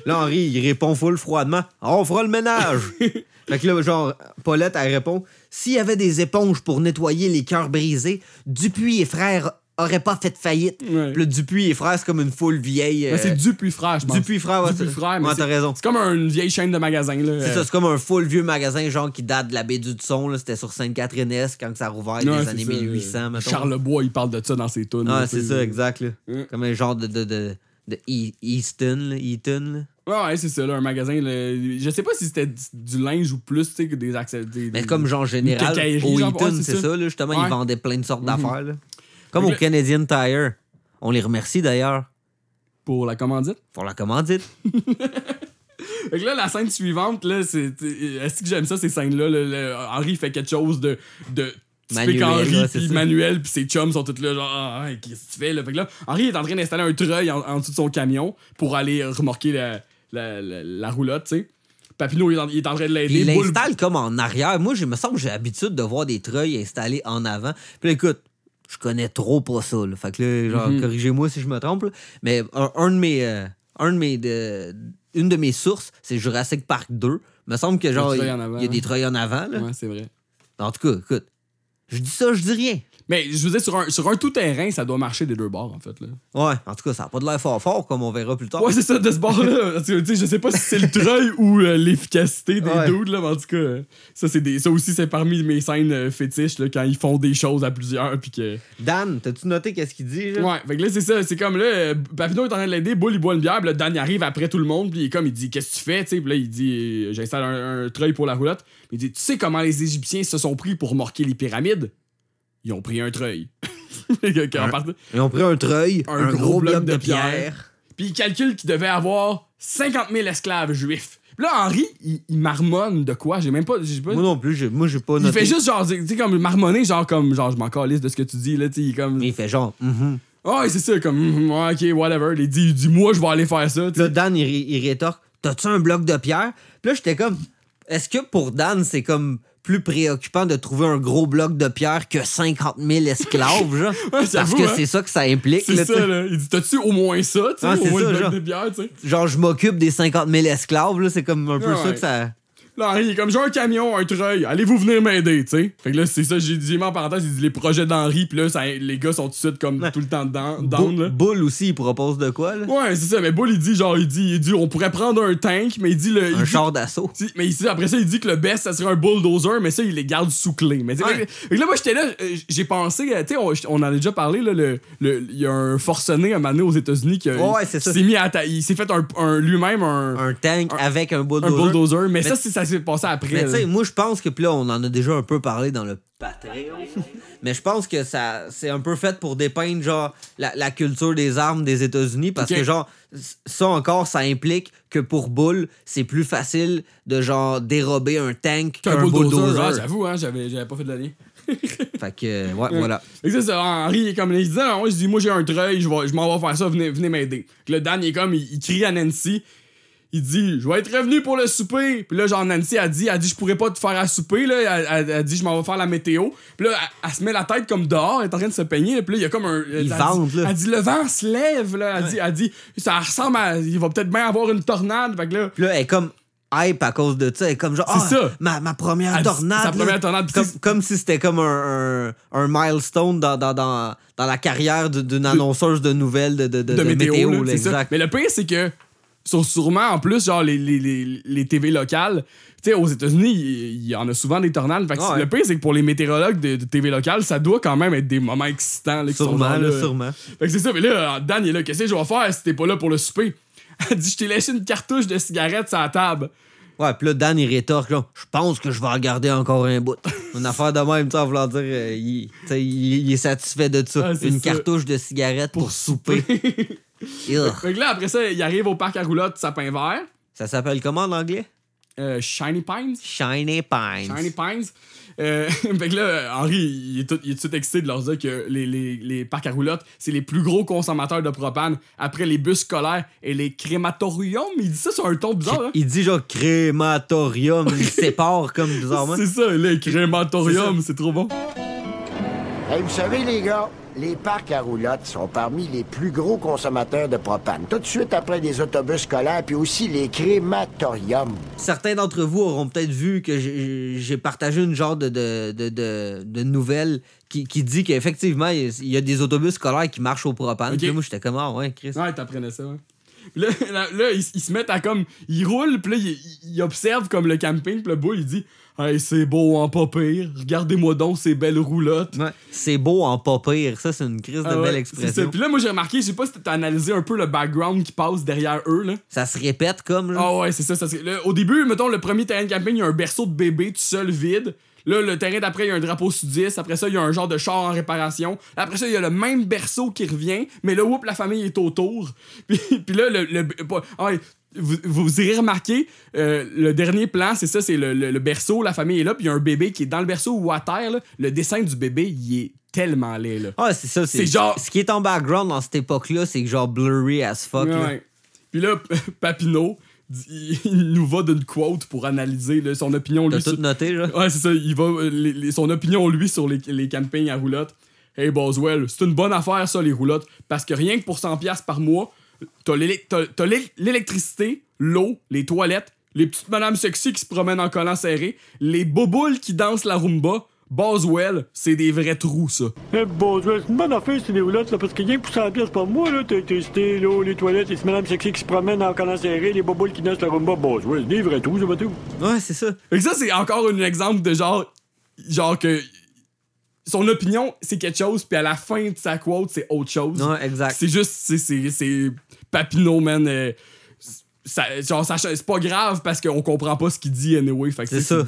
Là, Henri, il répond full froidement On fera le ménage. fait que là, genre, Paulette, elle répond S'il y avait des éponges pour nettoyer les cœurs brisés, Dupuis et frères auraient pas fait faillite. Ouais. Là, Dupuis et frères, c'est comme une foule vieille. Mais euh, c'est Dupuis frère, je pense. Dupuis frère, ouais, Dupuis c'est- frère, mais ouais, c'est- t'as raison. C'est comme une vieille chaîne de magasins, là. C'est Euh, ça, c'est comme un full vieux magasin, genre, qui date de la baie du Son. là. C'était sur Sainte-Catherine-Est quand ça a rouvert c'est années ça, 1800, euh, mettons. Charlebois, il parle de ça dans ses tunes. Ah, c'est ça, exact. Là. Comme un genre de, de, de, de E- Easton, là, Eaton. là. Ouais, ouais, c'est ça, là, un magasin. là, je sais pas si c'était du, linge ou plus, tu sais, que des accès. des- Mais comme genre général, au Eaton, c'est c'est ça. là, justement, ils vendaient plein de sortes Mhm. d'affaires. là. Comme au Canadian Tire. On les remercie d'ailleurs Pour la commandite? pour la commandite. Fait que là, la scène suivante, là, c'est. Est-ce que j'aime ça, ces scènes-là? là, le- Henri fait quelque chose de. de typique Manuel, Henri, puis. Manuel, puis ses chums sont tous là, genre, ah, ah, qu'est-ce que tu fais, là? Fait que là, Henri est en train d'installer un treuil en, en dessous de son camion pour aller remorquer la, la, la, la roulotte, tu sais. Papineau, il est en, il est en train de l'aider. il l'installe comme en arrière. Moi, je me semble que j'ai l'habitude de voir des treuils installés en avant. Puis écoute, je connais trop pas ça. là. Fait que là, genre, Mhm. corrigez-moi si je me trompe. là. Mais un, un de mes. euh, un de mes de- une de mes sources, c'est Jurassic Park 2. Il me semble que genre, il y, a des treuils en avant. Là. Ouais, c'est vrai. En tout cas, écoute, je dis ça, je dis rien. Mais je vous dis, sur un, sur un tout-terrain, ça doit marcher des deux bords, en fait, là. Ouais, en tout cas, ça n'a pas de l'air fort fort, comme on verra plus tard. Ouais, c'est ça, de ce bord-là. Je sais pas si c'est le treuil ou euh, l'efficacité des Ouais. dudes, là, mais en tout cas, euh, ça, c'est des, ça aussi, c'est parmi mes scènes euh, fétiches, là, quand ils font des choses à plusieurs, puis que. Dan, t'as-tu noté qu'est-ce qu'il dit? Là? Ouais, fait que là, c'est ça, c'est comme là, euh, Papineau est en train de l'aider, Bull, il boit une bière, puis là, Dan, il arrive après tout le monde, puis il est comme, il dit, qu'est-ce que tu fais, puis là, il dit, j'installe un, un treuil pour la roulotte. Il dit, tu sais comment les Égyptiens se sont pris pour remorquer les pyramides? Ils ont pris un treuil. Un- part- Ils ont pris un treuil, Un un, gros gros, bloc bloc, de de pierre. pierre. Puis il calcule qu'il devait avoir 50 000 esclaves juifs. Puis là, Henri, il, il marmonne de quoi? J'ai même pas. Moi non plus, j'ai- moi j'ai pas il fait juste genre, tu sais, comme marmonner, genre comme, genre, je m'en calisse de ce que tu dis, là, tu sais, comme. Mais il fait genre, mhm. Ah, ouais, c'est ça, comme, mm, ouais, ok, whatever. Il dit, dit, moi, je vais aller faire ça, là. Dan, il, il rétorque T'as-tu un bloc de pierre Puis là, j'étais comme Est-ce que pour Dan, c'est comme plus préoccupant de trouver un gros bloc de pierre que 50 000 esclaves, genre Parce j'avoue, que hein. c'est ça que ça implique, C'est ça, là. Il dit, t'as-tu au moins ça, tu sais, Ah, au moins ça, le bloc genre. de bière, tu sais? Genre, je m'occupe des 50 000 esclaves, là, c'est comme un peu Ouais, ça ouais. que ça. Là, Henri, il est comme, j'ai un camion, un treuil, allez-vous venir m'aider, tu sais? Fait que là, c'est ça, j'ai dit, en parenthèse, il dit les projets d'Henri, puis là, ça- les gars sont tout de suite comme Ouais. tout le temps down, down Bull, là. Bull aussi, il propose de quoi, là? Ouais, c'est ça, mais Bull, il dit, genre, il dit, il dit, on pourrait prendre un tank, mais il dit, le, il Un char d'assaut. Mais ici, après ça, il dit que le best, ça serait un bulldozer, mais ça, il les garde sous clé. Mais Ouais. fait que- fait que là, moi, j'étais là, euh, j'ai pensé, euh, tu sais, on, on en a déjà parlé, là, le, le- il y a un forcené à un donné aux États-Unis qui, Ouais, s'est mis à. Il s'est fait un, un- lui-même un, Un tank Un- avec un un bulldozer. bulldozer, mais, Mais- ça, c'est- ça s'est passé après. Mais tu sais, moi, je pense que, puis là, on en a déjà un peu parlé dans le Patreon. mais je pense que ça c'est un peu fait pour dépeindre, genre, la, la culture des armes des États-Unis. Parce que, genre, ça encore, ça implique que pour Bull, c'est plus facile de, genre, dérober un tank Qu'un qu'un bulldozer, bulldozer. ah, j'avoue, hein, j'avais, j'avais pas fait de l'année. fait que, ouais, voilà. Fait que ça, c'est Henri, comme, il dit, non, je dis, moi, j'ai un treuil, je, vais- je m'en vais faire ça, venez, venez m'aider. Là, Dan, il est comme, il, il crie à Nancy, il dit, je vais être revenu pour le souper. Puis là, genre, Nancy a dit, elle dit, je pourrais pas te faire à souper, là. Elle, elle dit, je m'en vais faire la météo. Puis là, elle, elle se met la tête comme dehors, elle est en train de se peigner. Puis là, il y a comme un. elle vendent, dit, là. Elle dit, le vent se lève, là. Elle, dit, elle dit, ça ressemble à. Il va peut-être bien avoir une tornade. Fait que là. Puis là, elle est comme hype à cause de ça. Elle est comme, genre, C'est ah, ça. Ma, ma première tornade. sa première tornade. Comme, comme si c'était comme un, un, un milestone dans, dans, dans, dans la carrière d'une annonceuse de nouvelles de, de, de, météo, là, exact. Mais le pire, c'est que sur sûrement en plus, genre les, les, les, les TV locales, tu sais, aux États-Unis, il y, en a souvent des tornades. Fait que ouais. Le pire, c'est que pour les météorologues de, de TV locales, ça doit quand même être des moments excitants. Là, Sûrement, là, là. sûrement. Fait que c'est ça, mais là, Dan, il est là, qu'est-ce que je vais faire si t'es pas là pour le souper? Elle dit, je t'ai laissé une cartouche de cigarettes sur la table. Ouais, puis là, Dan, il rétorque, là, je pense que je vais en garder encore un bout. Une affaire de même, tu voulant dire, euh, il, il- il est satisfait de ça. Ah, Une ça. cartouche de cigarette pour, souper. Fait que là, après ça, il arrive au parc à roulotte, sapin vert. Ça s'appelle comment en anglais? euh, Shiny Pines. Shiny Pines. Shiny Pines. Euh, fait que là, Henri, il est, tout, il est tout excité de leur dire que les, les, les parcs à roulottes, c'est les plus gros consommateurs de propane après les bus scolaires et les crématoriums. Il dit ça sur un ton bizarre, hein? Il dit genre crématorium, il sépare comme bizarrement. C'est ça, les crématoriums, c'est trop bon. Hey, vous savez, les gars, les parcs à roulottes sont parmi les plus gros consommateurs de propane. Tout de suite après les autobus scolaires, puis aussi les crématoriums. Certains d'entre vous auront peut-être vu que j'ai partagé une genre de, de, de, de, de nouvelle qui, qui dit qu'effectivement, il y a- il y a des autobus scolaires qui marchent au propane. Ok. Puis là, moi, j'étais comme, ah ouais, Chris. Ouais, t'apprenais ça, ouais. Là, là, là, ils, ils se mettent à comme. Ils roulent, puis là, ils, ils observent comme le camping, puis le bout, il dit Hey, c'est beau en pas pire. Regardez-moi donc ces belles roulottes. Ouais. C'est beau en pas pire. Ça, c'est une crise de Ah ouais, belle expression. Puis là, moi, j'ai remarqué, je sais pas si t'as analysé un peu le background qui passe derrière eux, là. Ça se répète comme, genre. Ah ouais, c'est ça. ça là, au début, mettons, le premier terrain de camping, il y a un berceau de bébé tout seul vide. Là, le terrain d'après, il y a un drapeau sudiste. Après ça, il y a un genre de char en réparation. Après ça, il y a le même berceau qui revient. Mais là, whoop, la famille est autour. Puis, puis là, le. le- ouais, vous, vous irez remarquer, euh, le dernier plan, c'est ça, c'est le, le- le berceau, la famille est là, puis il y a un bébé qui est dans le berceau ou à terre. là. Le dessin du bébé, il est tellement laid, là. Ah, c'est ça. C'est genre- Ce qui est en background dans cette époque-là, c'est que genre blurry as fuck. Ouais. Puis là, Papineau, il nous va d'une quote pour analyser là, son opinion, T'as lui. tout sur- noté, là? Ouais, c'est ça. Il va, euh, les- les- son opinion, lui, sur les, les campings à roulottes. Hey, Boswell, c'est une bonne affaire, ça, les roulottes. Parce que rien que pour 100$ piastres par mois, t'as l'élec- t'as- t'as l'é- l'électricité, l'eau, les toilettes, les petites madames sexy qui se promènent en collant serré, les boboules qui dansent la rumba. Boswell, c'est des vrais trous, ça. Eh, bon, c'est une bonne affaire, c'est des roulottes, là, parce que rien que pour 100 pièces par mois, là, t'as l'électricité, l'eau, les toilettes, les madame sexy qui se promènent en collant serré, les boboules qui dansent la rumba, ouais, c'est des vrais trous, ça va tout. Ouais, c'est ça. Fait que ça, c'est encore un exemple de genre. Genre que. Son opinion, c'est quelque chose, puis à la fin de sa quote, c'est autre chose. Ouais, exact. C'est juste. c'est Papineau, man. euh, ça, genre, ça, c'est pas grave parce qu'on comprend pas ce qu'il dit anyway. Fait que C'est ça.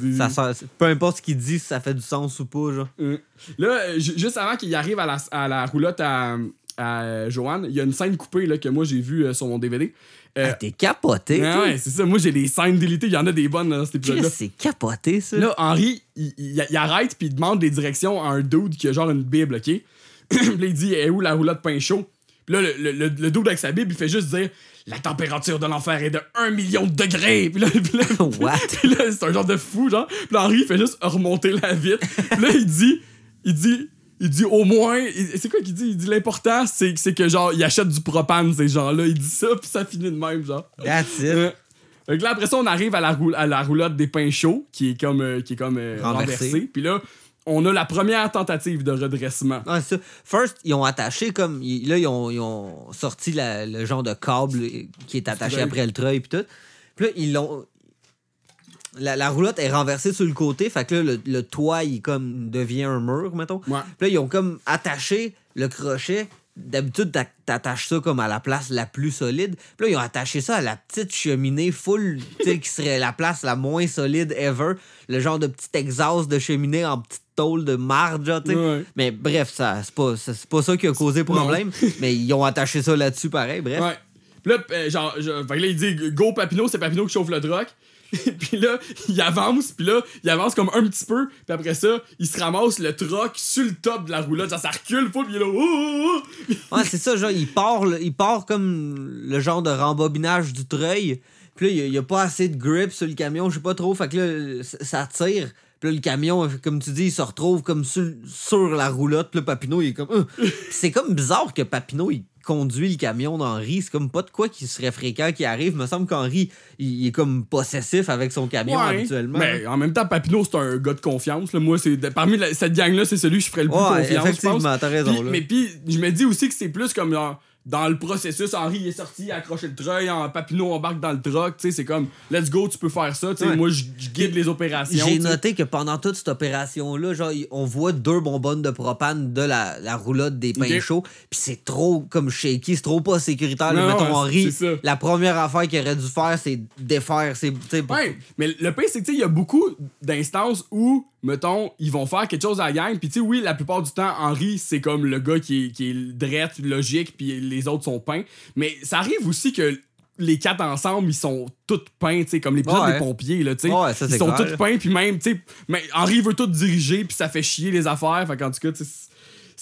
peu importe ce qu'il dit, si ça fait du sens ou pas, genre. Euh, Là, euh, ju- juste avant qu'il arrive à la, à la roulotte à, à Joanne, il y a une scène coupée là, que moi j'ai vue euh, sur mon DVD. Euh, Ah, T'es capoté, ouais, ouais, c'est ça. Moi j'ai des scènes délitées. Il y en a des bonnes dans cet Chris, épisode-là. c'est capoté, ça. Là, Henri, il, il- il arrête puis il demande des directions à un dude qui a genre une bible, ok? là, il dit, est où la roulotte pain chaud? Là, le, le, le- le dude avec sa bible, il fait juste dire, la température de l'enfer est de 1 million de degrés. Puis là, puis là- What? puis là, c'est un genre de fou, genre. Puis là, Henri, il fait juste remonter la vitre. Puis là, il dit, il dit, il dit au moins, c'est quoi qu'il dit? Il dit l'important, c'est c'est que genre, il achète du propane, ces gens-là. Il dit ça, puis ça finit de même, genre. That's it. Euh, fait que là, après ça, on arrive à la, roule- à la roulotte des pains chauds, qui est comme, euh, qui est comme euh, Renversée. renversée. Puis là, on a la première tentative de redressement. C'est ça. First, ils ont attaché comme. ils- Là, ils ont, ils ont sorti la- le genre de câble qui est attaché treuil. après le treuil puis tout. Puis là, ils l'ont. La, la roulotte est renversée sur le côté, fait que là, le, le toit, il comme devient un mur, mettons. Ouais. Puis là, ils ont comme attaché le crochet. D'habitude, t'a- t'attaches ça comme à la place la plus solide. Puis là, ils ont attaché ça à la petite cheminée full, tu sais, qui serait la place la moins solide ever. Le genre de petit exhaust de cheminée en petite tôle de marge, genre, tu sais. Ouais. Mais bref, ça, c'est pas, ça- c'est pas ça qui a causé problème. mais ils ont attaché ça là-dessus pareil, bref. Ouais. Puis là, euh, genre, je- fait que là, il dit Go Papineau, c'est Papineau qui chauffe le truck. puis là, il avance, puis là, il avance comme un petit peu, puis après ça, il se ramasse le truck sur le top de la roulotte. Genre, ça recule, full, puis il est là. Oh, oh, oh. Ouais, c'est ça, genre, il part, il part comme le genre de rembobinage du treuil. Puis là, il y a- pas assez de grip sur le camion, je sais pas trop. Fait que là, ça- ça tire. Puis là, le camion, comme tu dis, il se retrouve comme sur, la roulotte. Puis là, Papineau, il est comme. Euh. C'est comme bizarre que Papineau, il conduit le camion d'Henri. C'est comme pas de quoi qui serait fréquent qui arrive. Il me semble qu'Henri, il, il est comme possessif avec son camion Ouais. habituellement. Mais en même temps, Papineau, c'est un gars de confiance. Là. Moi, c'est parmi la- cette gang-là, c'est celui que je ferais le plus Ouais, confiance, effectivement, t'as raison, là. mais puis, je me dis aussi que c'est plus comme genre, dans le processus, Henri est sorti, il a accroché le treuil, en Papineau embarque dans le truck, tu sais, c'est comme, let's go, tu peux faire ça, tu sais, Ouais. moi, je guide les opérations. J'ai noté que pendant toute cette opération-là, genre, y- on voit deux bonbonnes de propane de la, la roulotte des pains chauds, puis c'est trop comme shaky, c'est trop pas sécuritaire. là. Non, Mettons, Henri, la première affaire qu'il aurait dû faire, c'est défaire. C'est, tu sais, pour- Ouais, mais le pire, c'est que tu sais, il y a beaucoup d'instances où, mettons, ils vont faire quelque chose à la gang. Puis, tu sais, oui, la plupart du temps, Henri, c'est comme le gars qui est, qui est drette, logique, puis les autres sont peints. Mais ça arrive aussi que les quatre ensemble, ils sont tous peints, tu sais, comme les Ouais. des pompiers, là, tu sais. Ouais, ça, ils sont tous peints, puis même, tu sais, mais Henri veut tout diriger, puis ça fait chier les affaires. Fait qu'en tout cas, tu sais,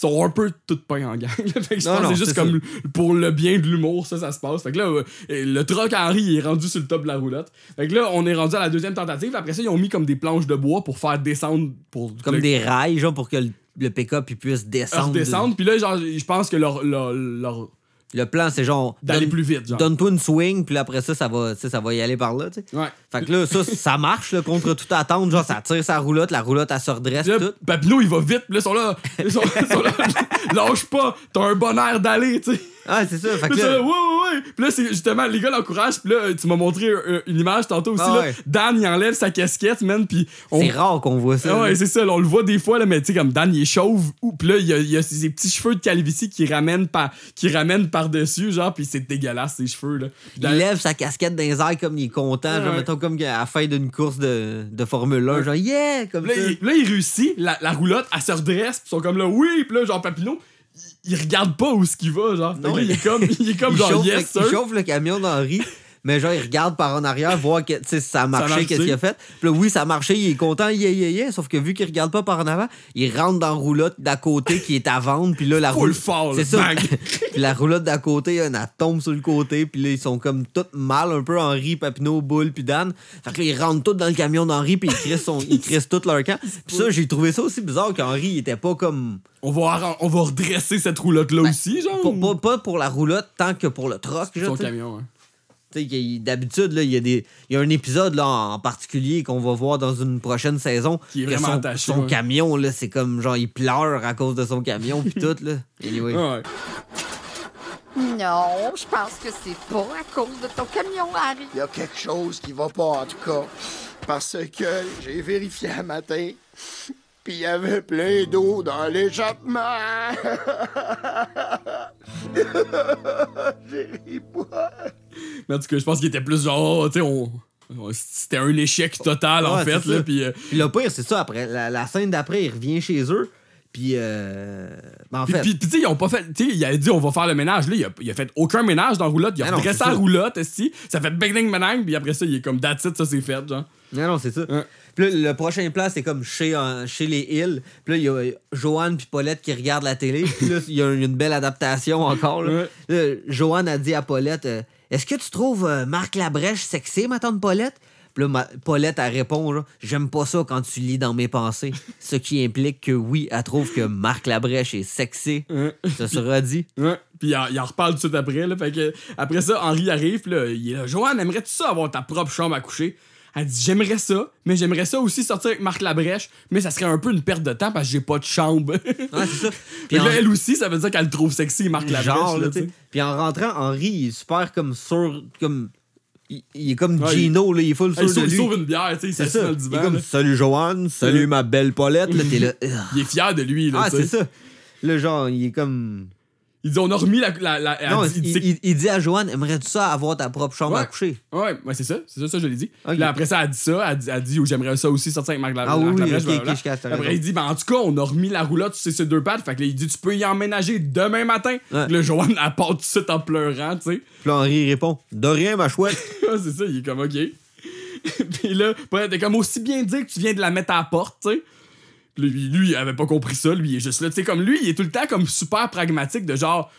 sont un peu tous peints en gang. là. fait que je Non, pense non, que c'est juste comme pour le bien de l'humour, ça, ça se passe. Fait que là, euh, le troc Henri il est rendu sur le top de la roulotte. Fait que là, on est rendu à la deuxième tentative. Après ça, ils ont mis comme des planches de bois pour faire descendre, pour Comme le- des rails, genre, pour que le, le pick-up puisse leur descendre. descendre. Puis là, genre, je pense que leur, leur, leur- Le plan, c'est genre. d'aller plus vite, genre. Donne-toi une swing, puis après ça, ça va, ça va y aller par là, tu sais. Ouais. Fait que là, ça, ça marche, là, contre toute attente. Genre, ça tire sa roulotte, la roulotte, elle se redresse, là, tout. Papineau, il va vite, puis là, ils sont là. Ils sont, ils sont là. Lâche pas, t'as un bon air d'aller, tu sais. Ah, c'est ça. Fait que Puis là, là, ouais, ouais, ouais. Puis là, c'est justement, les gars l'encouragent. Puis là, tu m'as montré euh, une image tantôt aussi. Ah là. ouais. Dan, il enlève sa casquette, man. Puis on. c'est rare qu'on voit ça. Ah ouais, c'est ça, là, on le voit des fois, là, mais tu sais, comme Dan, il est chauve, ou, puis là, il y a, il y a ses petits cheveux de calvitie qui ramènent, par, qui ramènent par-dessus, genre, puis c'est dégueulasse, ses cheveux, là. Il lève sa casquette dans les airs comme il est content. Genre, mettons, comme à la fin d'une course de, de Formule 1. Genre, yeah! Comme Là, ça. il, là, il réussit, la, la roulotte, elle se redresse, pis ils sont comme là, oui, pis là, genre, Papineau, il, regarde pas où ce qu'il va, genre. Non, il est comme, il est comme il, genre, chauffe yes, le, il chauffe le camion d'Henri, mais genre, il regarde par en arrière, voir que, si ça a marché, qu'est-ce qu'il a fait. Puis là, oui, ça a marché, il est content, yeah, yeah, yeah. Sauf que vu qu'il regarde pas par en avant, il rentre dans la roulotte d'à côté qui est à vendre, puis là, la Full roulotte. C'est ça. puis la roulotte d'à côté, elle tombe sur le côté, puis là, ils sont comme tout mal, un peu Henri, Papineau, Boule, puis Dan. Fait que là, ils rentrent tous dans le camion d'Henri, puis ils crissent, son, ils crissent tout leur camp. Puis ça, j'ai trouvé ça aussi bizarre qu'Henri, il était pas comme. On va, on va redresser cette roulotte-là aussi, genre. Pas, pas- pas pour la roulotte, tant que pour le troc. genre, Son tu sais. camion, hein. D'habitude, il y a des. Il y a un épisode là, en particulier qu'on va voir dans une prochaine saison. Qui est vraiment son, attaché, Son ouais. camion, là, c'est comme genre il pleure à cause de son camion puis tout, là. Anyway. Ouais. Non, je pense que c'est pas à cause de ton camion, Harry. Il y a quelque chose qui va pas, en tout cas. Parce que j'ai vérifié un matin, puis il y avait plein d'eau dans l'échappement. j'ai ri pas. Mais en tout cas, je pense qu'il était plus genre, oh, tu sais, on. C'était un échec total, en fait, là. Puis. euh, Puis le pire, c'est ça. Après, la, la scène d'après, il revient chez eux. Puis, euh, ben, en Puis, fait, puis, tu sais, ils ont pas fait. Tu sais, il a dit, on va faire le ménage. Là, il a, il a fait aucun ménage dans la roulotte. Il a Ah c'est la roulotte, esti. Ça fait bang ding bang Puis après ça, il est comme that's it, ça c'est fait, genre. non, non, c'est ça. Puis là, le prochain plan, c'est comme chez, euh, chez les Hills. Puis là, il y a Joanne puis Paulette qui regardent la télé. Puis là, il y a une belle adaptation encore. Là. Joanne a dit à Paulette euh, Est-ce que tu trouves euh, Marc Labrèche sexy, ma tante Paulette? Puis là, ma- Paulette, elle répond J'aime pas ça quand tu lis dans mes pensées. Ce qui implique que oui, elle trouve que Marc Labrèche est sexy. Ça sera dit. Puis il en, il en reparle tout de suite après, là. Fait que, après ça, Henri arrive, puis là, il est là. Joanne, aimerais-tu ça avoir ta propre chambre à coucher? Elle dit, j'aimerais ça, mais j'aimerais ça aussi sortir avec Marc Labrèche, mais ça serait un peu une perte de temps parce que j'ai pas de chambre. Ouais, c'est ça. Puis en- là, elle aussi, ça veut dire qu'elle le trouve sexy, Marc Labrèche. genre, là. Puis en rentrant, Henri, il est super comme sûr, comme. Il, il est comme Ouais, Gino, là, il est full Hey, sûr il sauve, il une bière, tu sais, il dans le Il est divan. comme. Salut Joanne, salut ma belle Paulette. Là, t'es là. Il est fier de lui, là, Ah, c'est ça. Là, genre, il est comme. Il dit, on a remis la. la, la- Non, dit- il, il dit- il- dit à Joanne Aimerais-tu ça avoir ta propre chambre Ouais. à coucher? Ouais, ouais, c'est ça, c'est ça, ça, je l'ai dit. Ok. Là, après ça, elle dit ça, elle dit, elle dit, oh, j'aimerais ça aussi sortir avec Marc La- Ah oui, Marc Labrèche, ok, blablabla. ok, je casse, t'as Après, raison. il dit, ben, en tout cas, on a remis la roulotte sur ses deux pattes. Fait que là, il dit, tu peux y emménager demain matin. Ouais. Le Joanne, elle part tout de suite en pleurant, tu sais. Puis Henri répond De rien, ma chouette. C'est ça, il est comme, ok. Puis là, t'es comme aussi bien dire que tu viens de la mettre à la porte, tu sais. Lui, lui, il avait pas compris ça, lui, il est juste là. Tu sais, comme lui, il est tout le temps comme super pragmatique de genre,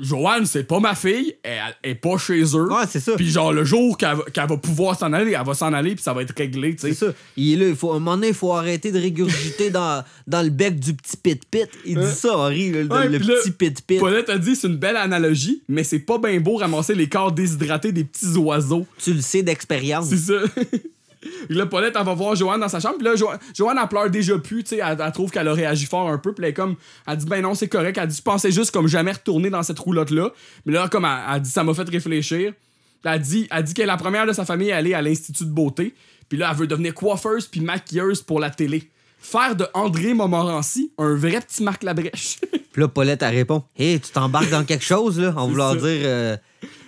Joanne, c'est pas ma fille, elle, elle est pas chez eux. Ouais, c'est ça. Puis genre, le jour qu'elle va, pouvoir s'en aller, elle va s'en aller, puis ça va être réglé, tu C'est sais. ça. Il est là, il faut, à un moment donné, il faut arrêter de régurgiter dans, dans le bec du petit pit-pit. Il dit ça, Henri, le, Ouais, le petit pit-pit. Paulette a dit c'est une belle analogie, mais c'est pas bien beau ramasser les corps déshydratés des petits oiseaux. Tu le sais d'expérience. C'est ça. Là, Paulette, elle va voir Joanne dans sa chambre. Puis là, Jo- Joanne, elle pleure déjà plus. Tu sais, elle, elle trouve qu'elle a réagi fort un peu. Puis là, elle, est comme, elle dit, ben non, c'est correct. Elle dit, je pensais juste comme jamais retourner dans cette roulotte-là. Mais là, comme elle, elle dit, ça m'a fait réfléchir. Puis Elle dit, elle dit qu'elle est la première de sa famille à aller à l'Institut de beauté. Puis là, elle veut devenir coiffeuse puis maquilleuse pour la télé. Faire de André Montmorency un vrai petit Marc Labrèche. Puis là, Paulette, elle répond Hé, tu t'embarques dans quelque chose, là En voulant ça. dire euh,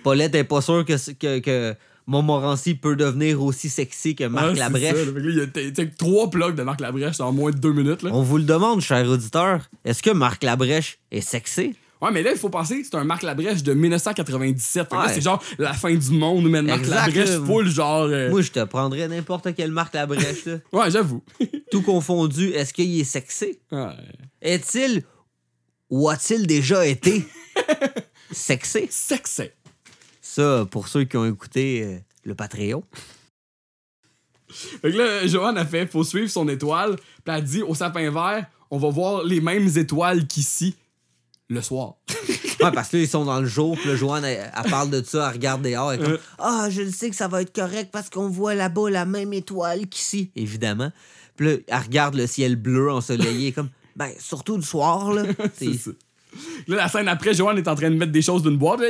Paulette est pas sûre que, que, que Montmorency peut devenir aussi sexy que Marc Ouais, Labrèche. ça, là. Que il y a trois plugs de Marc Labrèche en moins de deux minutes. Là. On vous le demande, cher auditeur, est-ce que Marc Labrèche est sexy? Ouais, mais là, il faut penser, c'est un Marc Labrèche de 1997. Fait que là, Ouais. c'est genre la fin du monde, mais Marc Labrèche full, genre. euh, Moi, je te prendrais n'importe quelle marque la brèche, là. Ouais, j'avoue. Tout confondu, est-ce qu'il est sexy? Ouais. Est-il ou a-t-il déjà été sexy? Sexy. Ça, pour ceux qui ont écouté euh, le Patreon. Fait que là, Joanne a fait, faut suivre son étoile. Puis elle a dit, au sapin vert, on va voir les mêmes étoiles qu'ici, le soir. Ouais, parce que là, ils sont dans le jour, puis là, Joanne, elle, elle parle de ça, elle regarde dehors, elle est comme Euh. Ah, je le sais que ça va être correct parce qu'on voit là-bas la même étoile qu'ici, évidemment. Puis là, elle regarde le ciel bleu ensoleillé, comme Ben, surtout le soir, là. C'est- ça. Là, la scène après, Joanne est en train de mettre des choses d'une boîte. là.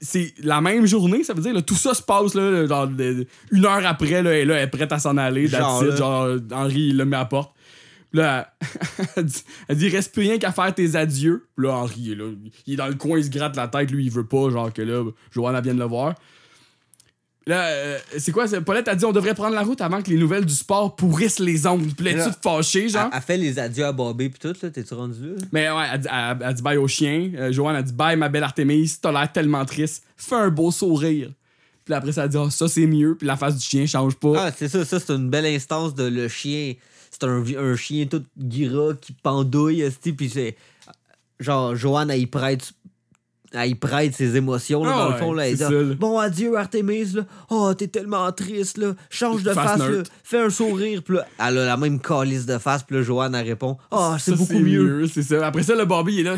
C'est la même journée, ça veut dire. là, tout ça se passe là, genre, de- une heure après. Là, et là, elle est prête à s'en aller. Genre, Genre, là. genre Henri, il le met à la porte. Là, elle dit, elle dit reste plus rien qu'à faire tes adieux. Là, Henri, il est là, il est dans le coin, il se gratte la tête. Lui, il veut pas, genre que là, vient de le voir. Là, euh, c'est quoi? Paulette a dit on devrait prendre la route avant que les nouvelles du sport pourrissent les ondes. Puis là, tu te fâché, genre. Elle, elle fait les adieux à Bobby, puis tout, là. T'es-tu rendu là? Mais ouais, elle, dit- elle- elle dit bye au chien. Euh, Joanne a dit bye ma belle Artémise, t'as l'air tellement triste. Fais un beau sourire. Puis après, ça a dit Ah, ça c'est mieux. Puis la face du chien change pas. Ah, c'est ça, ça, c'est une belle instance de le chien. C'est un, un chien tout guira qui pendouille, puis c'est. Genre, Joanne, elle y prête. Elle y prête ses émotions, là, Ah dans le ouais, fond, là. Bon, adieu, Artemis, là. Oh, t'es tellement triste, là. Change de Face face, là. neutre. Fais un sourire, puis là, elle a la même calice de face, puis là, Joanne, elle répond, oh, c'est beaucoup mieux. c'est ça. Après ça, le il est là.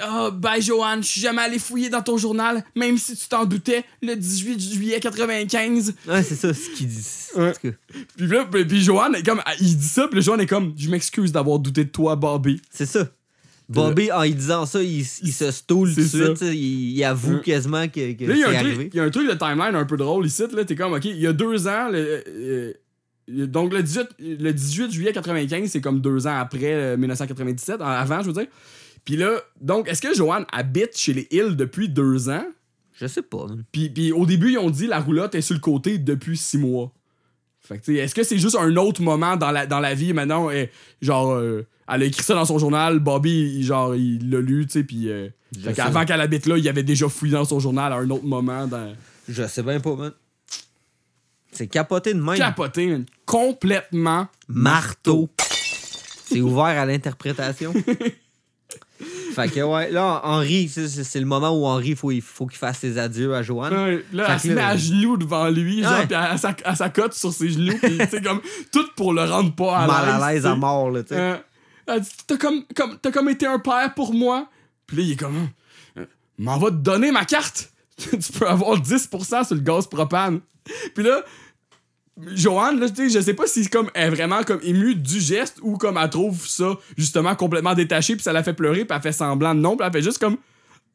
Ah, bye Joanne, je suis jamais allé fouiller dans ton journal, même si tu t'en doutais, le 18 juillet 95. Ouais, c'est ça, ce qu'il dit. Ouais. Puis là, puis puis Joanne, est comme, il dit ça, puis Joanne est comme, je m'excuse d'avoir douté de toi, Bobby. C'est ça. Bobby, en y disant ça, il, il se stoule tout de suite. Il, il avoue Ouais. quasiment que, que Là, c'est truc, arrivé. il y a un truc de timeline un peu drôle ici. Là, t'es comme, OK, il y a deux ans, le, euh, euh, donc le 18, le 18 juillet 95, c'est comme deux ans après euh, 1997, en- avant, je veux dire. Puis là, donc, est-ce que Joanne habite chez les Hills depuis deux ans? Je sais pas. Puis, puis au début, ils ont dit la roulotte est sur le côté depuis six mois. Fait que, est-ce que c'est juste un autre moment dans la, dans la vie maintenant? eh, genre, euh, elle a écrit ça dans son journal, Bobby, il- genre, il l'a lu, tu sais, puis. euh, fait qu'avant qu'elle habite là, il avait déjà fouillé dans son journal à un autre moment. Dans... Je sais bien pas, man. C'est capoté de même. Capoté, man. complètement. Marteau. C'est ouvert à l'interprétation. fait que, ouais, là, Henri, c'est le moment où Henri, faut, il faut qu'il fasse ses adieux à Joanne. Ouais, là, Fait elle se met là- à genoux devant lui, genre, elle, elle, elle s'accote sur ses genoux, pis tu sais, comme, tout pour le rendre pas à l'aise. Mal à l'aise à mort, là, tu sais. Elle dit T'as comme, comme, t'as comme été un père pour moi. Puis là, il est comme euh, M'en va te donner ma carte. tu peux avoir 10% sur le gaz propane. Puis là, Joanne, là, je sais pas si comme, elle est vraiment comme émue du geste ou comme elle trouve ça justement complètement détaché, puis ça la fait pleurer, puis elle fait semblant de non, puis elle fait juste comme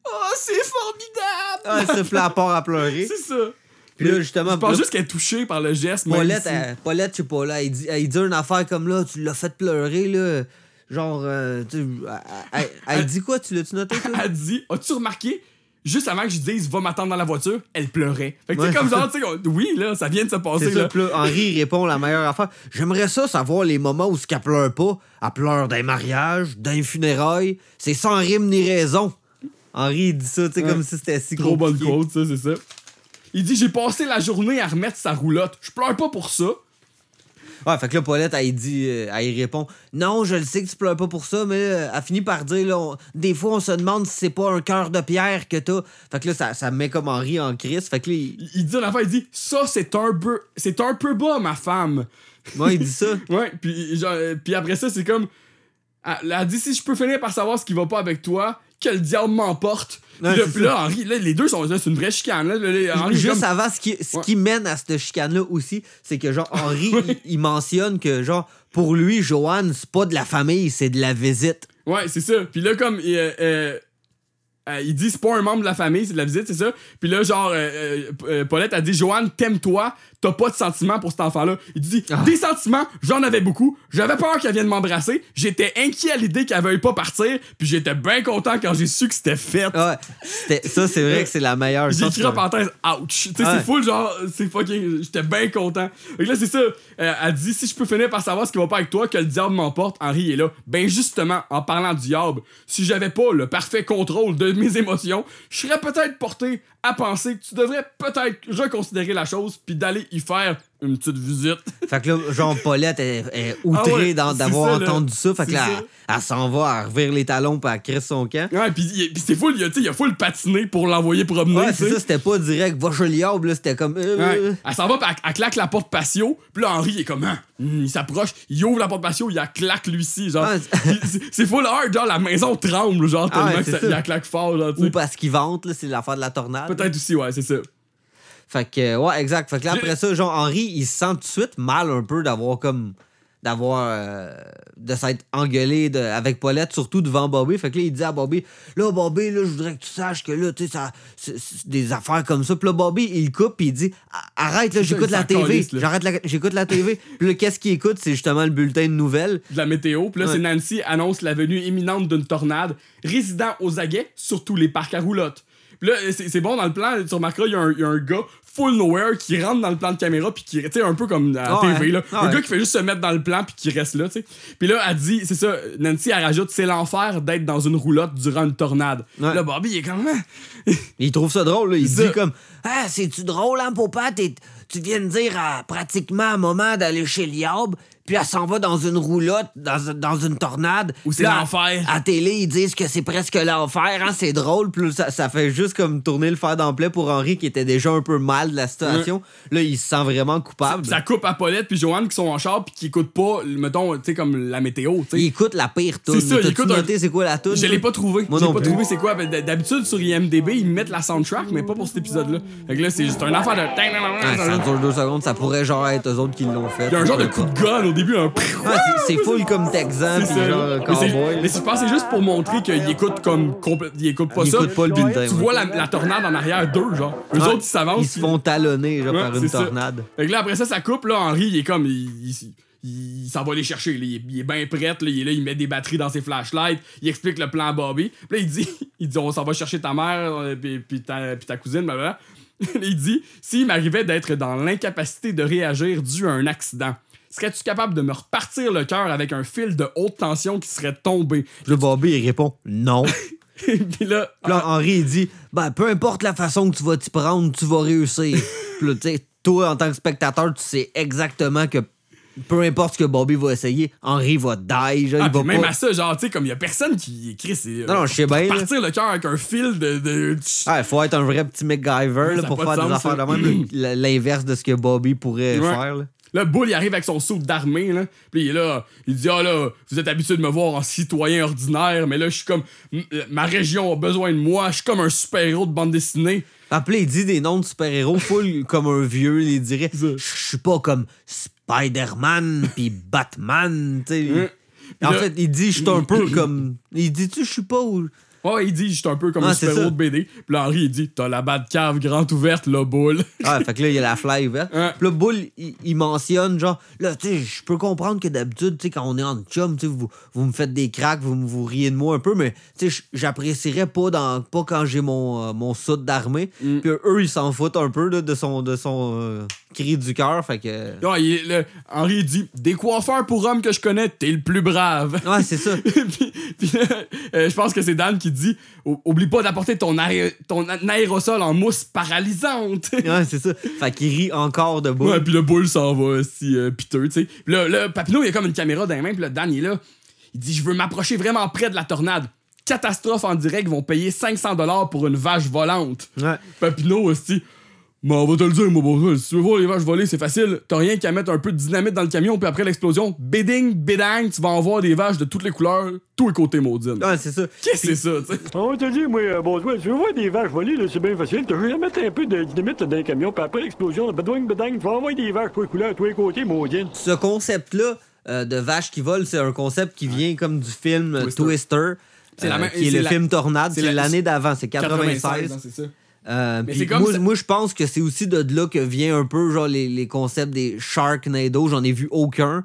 Oh, c'est formidable! Ah, elle se fait à pleurer. c'est ça. Puis là, justement, Je pense là, juste qu'elle est touchée par le geste. Paulette, elle- Paulette, je sais pas, là, elle dit, elle dit une affaire comme là, tu l'as fait pleurer, là. Genre, euh, tu elle, elle- elle dit quoi, tu l'as-tu noté, toi? Elle dit As-tu remarqué? Juste avant que je dise va m'attendre dans la voiture, elle pleurait. Fait que Ouais, c'est comme genre, tu sais, oui, là, ça vient de se passer. Ça, Là. Henri répond la meilleure affaire. J'aimerais ça savoir les moments où ce qu'elle pleure pas. Elle pleure d'un mariage, d'un funérailles. C'est sans rime ni raison. Henri il dit ça, tu sais, Ouais. comme si c'était si Trop bonne quote, ça, c'est ça. Il dit J'ai passé la journée à remettre sa roulotte. Je pleure pas pour ça. Ouais, fait que là, Paulette, elle, dit, euh, elle répond Non, je le sais que tu pleures pas pour ça, mais euh, elle finit par dire là, on- Des fois, on se demande si c'est pas un cœur de pierre que t'as. Fait que là, ça, ça met comme Henri en crise. Fait que là, il, Il, dit une affaire, il dit Ça, c'est un peu, c'est un peu bas, ma femme. ouais, il dit ça. Ouais, puis, genre, euh, puis après ça, c'est comme. Elle, elle a dit Si je peux finir par savoir ce qui va pas avec toi, que le diable m'emporte. Puis là, c'est puis là, Henri, là, les deux sont là, c'est une vraie chicane. Là, Là, là, Henri, Juste comme- avant, ce qui, ce Ouais. qui mène à cette chicane-là aussi, c'est que, genre, Henri, il, il mentionne que, genre, pour lui, Joanne, c'est pas de la famille, c'est de la visite. Ouais, c'est ça. Puis là, comme. euh, euh, euh, il dit c'est pas un membre de la famille, c'est de la visite, c'est ça. Puis là, genre, Paulette a dit Joanne, t'aimes-toi, t'as pas de sentiments pour cet enfant-là. Il dit Ah. des sentiments, j'en avais beaucoup. J'avais peur qu'elle vienne m'embrasser. J'étais inquiet à l'idée qu'elle veuille pas partir. Puis j'étais bien content quand j'ai su que c'était fait. Ouais, ça, c'est vrai que c'est la meilleure. J'ai écrit en parenthèse, ouch. Tu sais, Ouais. c'est full, genre, c'est fucking. J'étais bien content. Que là, c'est ça. Euh, elle dit si je peux finir par savoir ce qui va pas avec toi, que le diable m'emporte, Henri est là. Ben, justement, en parlant du diable, si j'avais pas le parfait contrôle de mes émotions, je serais peut-être porté à penser que tu devrais peut-être reconsidérer la chose puis d'aller y faire une petite visite. Fait que là, genre, Paulette est, est outrée Ah ouais, c'est d'avoir entendu ça. Fait que là, ça. elle, elle s'en va, elle revire les talons, puis elle crisse son camp. Ouais, puis puis c'est full, il il a full patiné pour l'envoyer promener. Ouais, c'est ça, c'était pas direct, va chez là, c'était comme. euh, Ouais. Elle s'en va, pis elle, elle claque la porte patio. Puis là, Henri, il est comme, Hein? Hum, il s'approche, il ouvre la porte patio, il la claque lui ci genre. Ah, c'est- full hard, genre, la maison tremble, genre, Ah tellement ouais, que c'est ça, ça. il la claque fort, genre, Ou parce qu'il vente, là, c'est l'affaire de la tornade. Peut-être aussi, ouais, c'est ça. Fait que, ouais, exact. Fait que là, après ça, genre, Henri, il se sent tout de suite mal un peu d'avoir comme. d'avoir. euh, de s'être engueulé de- avec Paulette, surtout devant Bobby. Fait que là, il dit à Bobby, là, Bobby, là, je voudrais que tu saches que là, tu sais, ça. c'est- c'est des affaires comme ça. Puis là, Bobby, il coupe, puis il dit, arrête, là, j'écoute la TV. J'arrête la- J'écoute la TV. Puis là, qu'est-ce qu'il écoute? C'est justement le bulletin de nouvelles. De la météo. Puis là, Ouais. c'est Nancy annonce la venue imminente d'une tornade résidant aux aguets sur tous les parcs à roulotte. Puis là, c'est bon dans le plan, tu remarqueras, il y, y a un gars full nowhere qui rentre dans le plan de caméra puis qui, tu sais, un peu comme à la Ah ouais. TV, là. Ah un ouais. gars qui fait juste se mettre dans le plan puis qui reste là, tu sais. Puis là, elle dit, c'est ça, Nancy, elle rajoute, c'est l'enfer d'être dans une roulotte durant une tornade. Ouais. Là, Bobby, il est comme, Ah. Il trouve ça drôle, là. Il dit comme Ah, c'est-tu drôle, hein, papa? Tu viens de dire à pratiquement un moment d'aller chez Liab, puis elle s'en va dans une roulotte, dans, dans une tornade. Ou c'est l'enfer. À télé, ils disent que c'est presque l'enfer, hein, c'est drôle. Puis ça, ça fait juste comme tourner le fer d'emploi pour Henri qui était déjà un peu mal de la situation. Là, il se sent vraiment coupable. ça coupe à Paulette puis Joanne qui sont en char puis qui écoutent pas, mettons, tu sais, comme la météo, tu sais. Il écoute la pire tune. C'est ça, il T'as-tu écoute un- c'est quoi la tune? Je l'ai pas trouvé. Moi non pas plus. trouvé c'est quoi. D'habitude, sur IMDB, ils mettent la soundtrack, mais pas pour cet épisode-là. Fait que là, c'est juste un affaire de. Ah, ça dure deux secondes, ça pourrait genre être eux autres qui l'ont fait. Il y a un genre de coup de au début, un. Ouais, c'est- full comme Texan, C'est puis genre Mais c'est- cowboy. Mais je pense que c'est juste pour montrer qu'il écoute comme. Il écoute pas Il ça. écoute pas le bulletin. Tu vois la, la tornade en arrière d'eux, genre. Eux autres, ils s'avancent. Ils se font talonner genre, par une tornade. Fait que là, après ça, ça coupe, là, Henri, il est comme. Il, il- il- il s'en va les chercher, là. Il est, il est bien prêt, là. Il est là, il met des batteries dans ses flashlights. Il explique le plan à Bobby. Puis là, il dit, il dit on s'en va chercher ta mère, euh, puis, puis ta, puis ta cousine, blablabla. il dit s'il m'arrivait d'être dans l'incapacité de réagir dû à un accident, serais-tu capable de me repartir le cœur avec un fil de haute tension qui serait tombé? Là, Bobby, il répond non. puis là, Puis là, Henri, il dit ben, peu importe la façon que tu vas t'y prendre, tu vas réussir. Puis là, tu sais, toi, en tant que spectateur, tu sais exactement que peu importe ce que Bobby va essayer, Henri va die. Genre, Ah, il va même pas... à ça, genre, tu sais, comme il y a personne qui écrit, c'est. Non, non, je sais bien. Partir le cœur avec un fil de. de... Ah, il faut être un vrai petit MacGyver Ouais, là, pour faire de des sens, affaires de même. L'inverse de ce que Bobby pourrait Ouais. faire. là. Là, Bull, il arrive avec son saut d'armée, là. Puis il est là, il dit Ah là, vous êtes habitué de me voir en citoyen ordinaire, mais là, je suis comme. euh, Ma région a besoin de moi, je suis comme un super-héros de bande dessinée. Après, il dit des noms de super-héros full comme un vieux. Il dirait. Je suis pas comme Spider-Man puis Batman. tu sais. Hein? En Là- fait, il dit Je suis un peu comme. Il dit-tu Je suis pas où. Ouais, il dit, je suis un peu comme Ah, un ça. de BD. Puis là, Henri, il dit T'as la bas de cave grande ouverte, là, Bull. Ah, fait que là, il y a la fly ouverte. Ouais. Puis là, Bull, il, il mentionne, genre, là, tu sais, je peux comprendre que d'habitude, tu sais, quand on est en chum, tu sais, vous, vous me faites des cracks, vous, vous riez de moi un peu, mais, tu sais, j'apprécierais pas, dans, pas quand j'ai mon, euh, mon d'armée. Mm. Puis eux, ils s'en foutent un peu là, de son, de son euh, cri du cœur, fait que. Ouais, il Henri, dit Des coiffeurs pour hommes que je connais, t'es le plus brave. Ouais, c'est ça. puis, puis là, euh, je pense que c'est Dan qui dit Oublie pas d'apporter ton, aé- ton aérosol en mousse paralysante. Ouais, c'est ça. Fait qu'il rit encore de Bull. Ouais, puis le boule s'en va, si euh, piteux, tu sais. Puis là, là, Papineau, il a comme une caméra dans les mains, puis là, Dan, il est là. Il dit Je veux m'approcher vraiment près de la tornade. Catastrophe en direct, ils vont payer 500$ pour une vache volante. Ouais. Papineau aussi. Mais on va te le dire, moi, bon, si tu veux voir les vaches voler, c'est facile. T'as rien qu'à mettre un peu de dynamite dans le camion, puis après l'explosion, béding, bédang, tu vas en voir des vaches de toutes les couleurs, tous les côtés maudines. Ouais, c'est ça. Qu'est-ce que c'est ça, tu sais? On va te dire, moi, euh, bon, tu veux voir des vaches voler, là, c'est bien facile. T'as juste à mettre un peu de dynamite là, dans le camion, puis après l'explosion, bedouing, bedang, tu vas envoyer des vaches, toi, couleurs, tous les côtés, maudine. ce concept-là euh, de vache qui vole, c'est un concept qui vient comme du film euh, Twister. Twister. C'est la euh, même- qui est c'est le la- film Tornade. c'est la- l'année d'avant, c'est 96. 96, hein, c'est ça. Euh, Mais comme moi, ça- moi, je pense que c'est aussi de là que vient un peu genre les, les concepts des Sharknado. J'en ai vu aucun.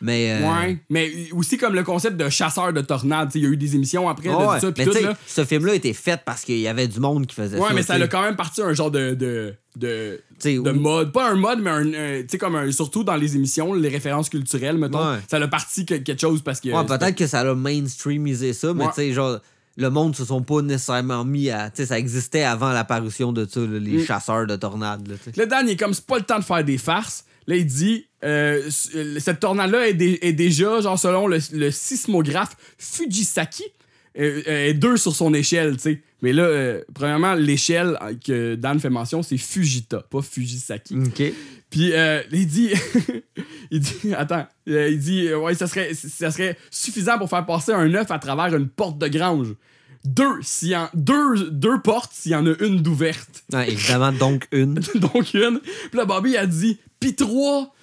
Mais. euh, Ouais, mais aussi comme le concept de chasseur de tornades. Il y a eu des émissions après ouais, de ça, puis mais tout, là. ce film-là était fait parce qu'il y avait du monde qui faisait ça. Ouais, mais ça a quand même parti un genre de. de, de de mode, pas un mode, mais un, tu sais, comme un, surtout dans les émissions, les références culturelles, mettons, Ouais. ça a parti que- quelque chose parce que. Ouais, peut-être que ça a mainstreamisé ça, mais Ouais. tu sais, genre, le monde se sont pas nécessairement mis à. Tu sais, ça existait avant l'apparition de ça, là, les Mm. chasseurs de tornades. là. Là, Dan, il est comme, c'est pas le temps de faire des farces. Là, il dit, euh, euh, cette tornade-là est, dé- est déjà, genre, selon le, le sismographe Fujisaki, euh, euh, est deux sur son échelle, tu sais. Mais là, premièrement, l'échelle que Dan fait mention, c'est Fujita, pas Fujisaki. OK. Puis euh, il dit, il dit, attends, euh, il dit, euh, ouais, ça serait, ça serait suffisant pour faire passer un œuf à travers une porte de grange. Deux, s'il y en, deux, deux portes s'il y en a une d'ouverte. Ouais, évidemment, donc une. Donc une. Puis là, Bobby a dit, puis trois.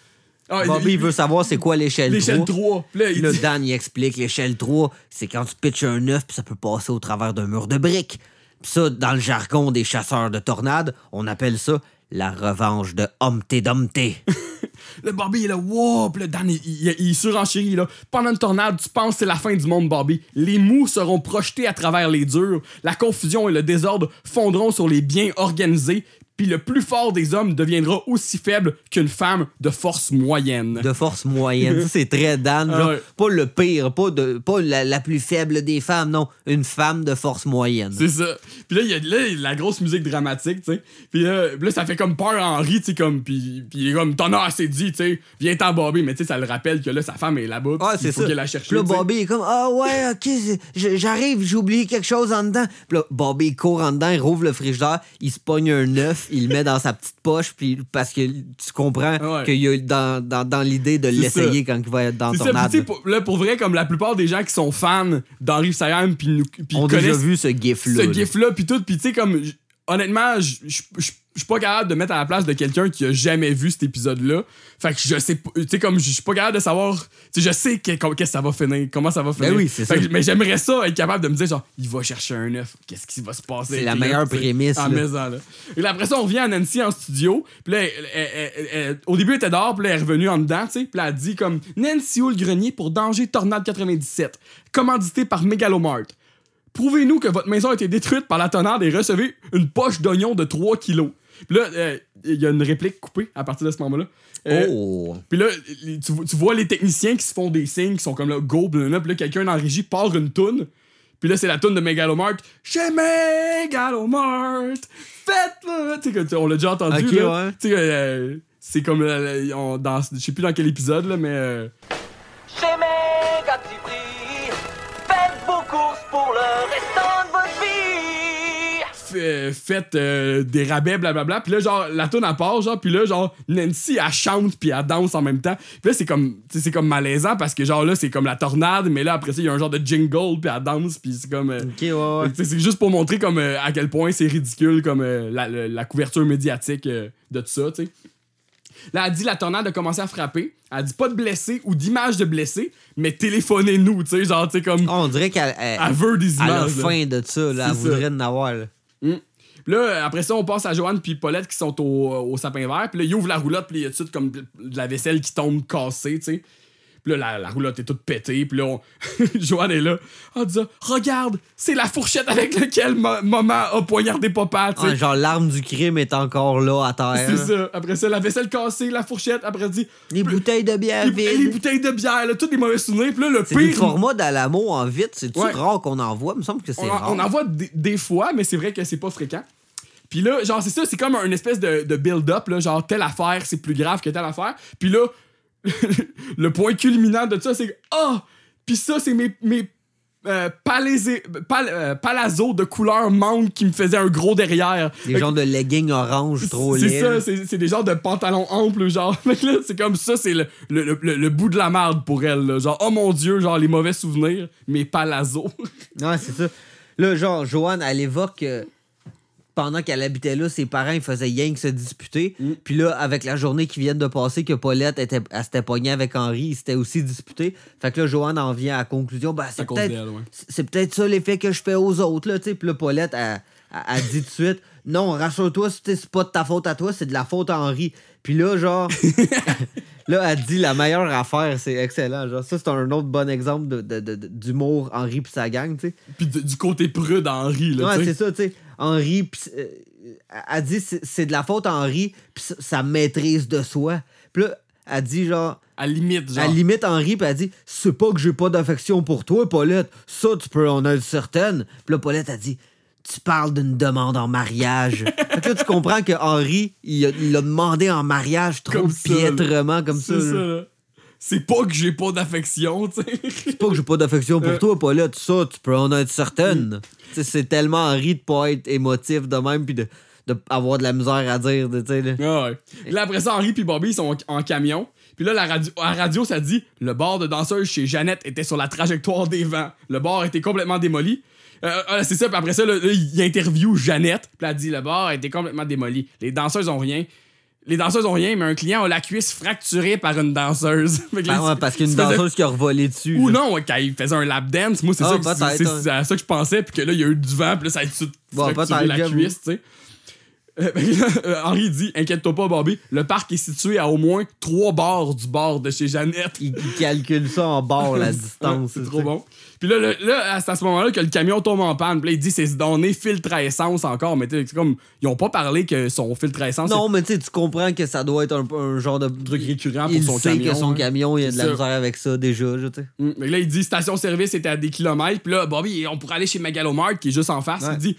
Ah, Bobby, il veut savoir c'est quoi l'échelle 3. l'échelle 3. Puis là, il là, dit, Dan, il explique l'échelle 3, c'est quand tu pitches un œuf, puis ça peut passer au travers d'un mur de briques. Puis ça, dans le jargon des chasseurs de tornades, on appelle ça la revanche de Humpty Dumpty. Le Bobby est là, wow! Là, Dan, il, il, il surenchérit, là. Pendant une tornade, tu penses que c'est la fin du monde, Bobby. Les mous seront projetés à travers les durs. La confusion et le désordre fondront sur les biens organisés. Puis le plus fort des hommes deviendra aussi faible qu'une femme de force moyenne. de force moyenne. C'est très Dan. Genre. Pas le pire, pas, de, pas la, la plus faible des femmes, non. Une femme de force moyenne. C'est ça. Puis là, il y a là, la grosse musique dramatique, tu sais. Puis là, là, ça fait comme peur à Henri, tu sais, comme. Puis, puis il est comme, t'en as assez dit, tu sais. Viens-t'en, Bobby. Mais tu sais, ça le rappelle que là, sa femme est là-bas. Ah, c'est il faut ça. qu'elle la cherche. Puis là, Bobby est comme Ah ouais, ok, j'arrive, j'ai oublié quelque chose en dedans. Puis là, Bobby court en dedans, il rouvre le frigidaire, il se pogne un œuf, il le met dans sa petite poche, puis parce que tu comprends Ouais. qu'il y a dans, dans, dans l'idée de l'essayer quand il va être dans ton ça, pour, là, pour vrai, comme la plupart des gens qui sont fans d'Henri Sayam, puis nous puis On a déjà vu ce gif-là. ce là. gif-là, puis tout, puis tu sais, comme, honnêtement, je suis pas capable de mettre à la place de quelqu'un qui a jamais vu cet épisode-là. Fait que je sais pas, tu sais, comme, je suis pas capable de savoir, tu sais, je sais que- qu'est-ce que ça va finir, comment ça va finir. Ben oui, c'est ça. que- mais j'aimerais ça, être capable de me dire, genre, il va chercher un œuf, qu'est-ce qui va se passer? C'est la meilleure prémisse, En là. maison, là. Et là, après ça, on revient à Nancy en studio, puis là, elle- elle- elle- elle- au début, elle était dehors, puis là, elle est revenue en dedans, tu sais, puis là, elle dit comme, Nancy ou le grenier pour Danger Tornade 97, commandité par Megalomart. Prouvez-nous que votre maison a été détruite par la tornade et recevez une poche d'oignon de 3 kilos. Puis là, euh, il y a une réplique coupée à partir de ce moment-là. Euh, Oh! Puis là, tu, tu vois les techniciens qui se font des signes, qui sont comme là, go, blablabla. Puis là, quelqu'un en régie part une toune. Puis là, c'est la toune de Megalomart. Chez Megalomart, faites-le! Tu sais, on l'a déjà entendu. Ok, là. ouais. Tu sais, euh, c'est comme. je sais plus dans quel épisode, là, mais. euh, Chez Méga euh, faites euh, des rabais, blablabla. Puis là, genre, la toune à part, genre, puis là, genre, Nancy, elle chante, puis elle danse en même temps. Puis là, c'est comme, c'est comme malaisant parce que, genre, là, c'est comme la tornade, mais là, après ça, il y a un genre de jingle, puis elle danse, puis c'est comme. euh, ouais, C'est juste pour montrer comme euh, à quel point c'est ridicule comme la, la- la couverture médiatique de tout ça, tu sais. Là, elle dit la tornade a commencé à frapper. Elle dit pas de blessés ou d'image de blessés, mais téléphonez-nous, tu sais, genre, tu sais, comme. On dirait qu'elle elle, Elle veut des elle a images. faim de ça, là. Elle ça. voudrait en avoir, là. Là, après ça, on passe à Joanne puis Paulette qui sont au, au sapin vert. Puis là, ils ouvrent la roulotte, puis il y a tout comme de la vaisselle qui tombe cassée, tu sais. Puis là, la, la roulotte est toute pétée. Puis là, on- Joanne est là. En disant Regarde, c'est la fourchette avec laquelle ma- maman a poignardé papa. Ah, genre, l'arme du crime est encore là à terre. c'est ça. Après ça, la vaisselle cassée, la fourchette. Après, elle dit Les bouteilles de bière les, les vides. bouteilles de bière, là, tous des mauvais souvenirs. Puis là, le pire. formats d'Alamo en vite. C'est-tu Ouais. rare qu'on en voit? Il me semble que c'est on, rare. on en voit des, des fois, mais c'est vrai que c'est pas fréquent. Puis là, genre, c'est ça, c'est comme une espèce de, de build-up, là, genre, telle affaire, c'est plus grave que telle affaire. Puis là, le point culminant de ça, c'est Ah! Puis ça, c'est mes, mes euh, pal- euh, palazzo de couleur menthe qui me faisaient un gros derrière. Des Fait genres de leggings orange trop c'est ça, c'est des genres de pantalons amples, genre. C'est comme ça, c'est le, le, le- le bout de la merde pour elle. là. Genre, oh mon dieu, genre les mauvais souvenirs, mes palazzo. Ouais, c'est ça. Là, genre, Joanne, elle évoque. euh, pendant qu'elle habitait là, ses parents ils faisaient rien que se disputer. Mm. Puis là, avec la journée qui vient de passer, que Paulette était, elle s'était pognée avec Henri, ils s'étaient aussi disputés. Fait que là, Joanne en vient à la conclusion, ben, c'est peut-être ouais. c'est peut-être ça l'effet que je fais aux autres, là, tu sais. Puis là, Paulette, elle, elle- elle dit tout de suite, non, rassure-toi, c'est pas de ta faute à toi, c'est de la faute à Henri. Puis là, genre, là, elle dit la meilleure affaire, c'est excellent. Genre, ça, c'est un autre bon exemple de- de- de- de- d'humour, Henri puis sa gang, tu sais. Puis de- du côté prude Henri, là, Ouais, c'est ça, tu sais. Henri, pis, euh, elle dit c'est- de la faute à Henri, puis sa- maîtrise de soi. Puis là, elle dit genre, À limite, genre. elle limite Henri, puis elle dit c'est pas que j'ai pas d'affection pour toi, Paulette. Ça, tu peux en être certaine. Puis là, Paulette a dit tu parles d'une demande en mariage. fait que là, tu comprends que Henri, il l'a demandé en mariage trop Comme piètrement, comme ça. C'est ça. C'est pas que j'ai pas d'affection, tu sais. C'est pas que j'ai pas d'affection pour Euh. toi, Paulette. Ça, tu peux en être certaine. Sais, C'est tellement Henri de pas être émotif de même, puis de, de avoir de la misère à dire. tu sais, là. Ah ouais. Là, après ça, Henri puis Bobby, ils sont en, en camion. Puis là, la radio, à la radio, ça dit le bar de danseuse chez Jeannette était sur la trajectoire des vents. Le bar était complètement démoli. Euh, euh, c'est ça, puis après ça, là, il interview Jeannette. Puis elle dit le bar été complètement démoli. Les danseuses ont rien. Les danseuses ont rien, mais un client a la cuisse fracturée par une danseuse. Que là, Ah ouais, parce qu'il y a il une se faisait- danseuse qui a revolé dessus. Ou là. non, quand il faisait un lap dance, moi, c'est Ah, ça, que- c'est- hein. à ça que je pensais, puis que là, il y a eu du vent, puis là, ça a tout Bon, fracturé la cuisse, tu sais. Henri dit Inquiète-toi pas, Bobby, le parc est situé à au moins trois bars du bar de chez Jeannette. Il, il calcule ça en bord, la distance. c'est tu trop bon. Puis là, le- là, c'est à ce moment-là que le camion tombe en panne. Puis là, il dit c'est donné filtre à essence encore. Mais tu sais, c'est comme, ils ont pas parlé que son filtre à essence Non, mais tu tu comprends que ça doit être un, un genre de truc récurrent pour Il son sait camion. que son hein. camion, il y a de la misère avec ça déjà, je sais. Mm. Mais là, il dit station-service était à des kilomètres. Puis là, Bobby, on pourrait aller chez Megalomart, qui est juste en face. Ouais. Il dit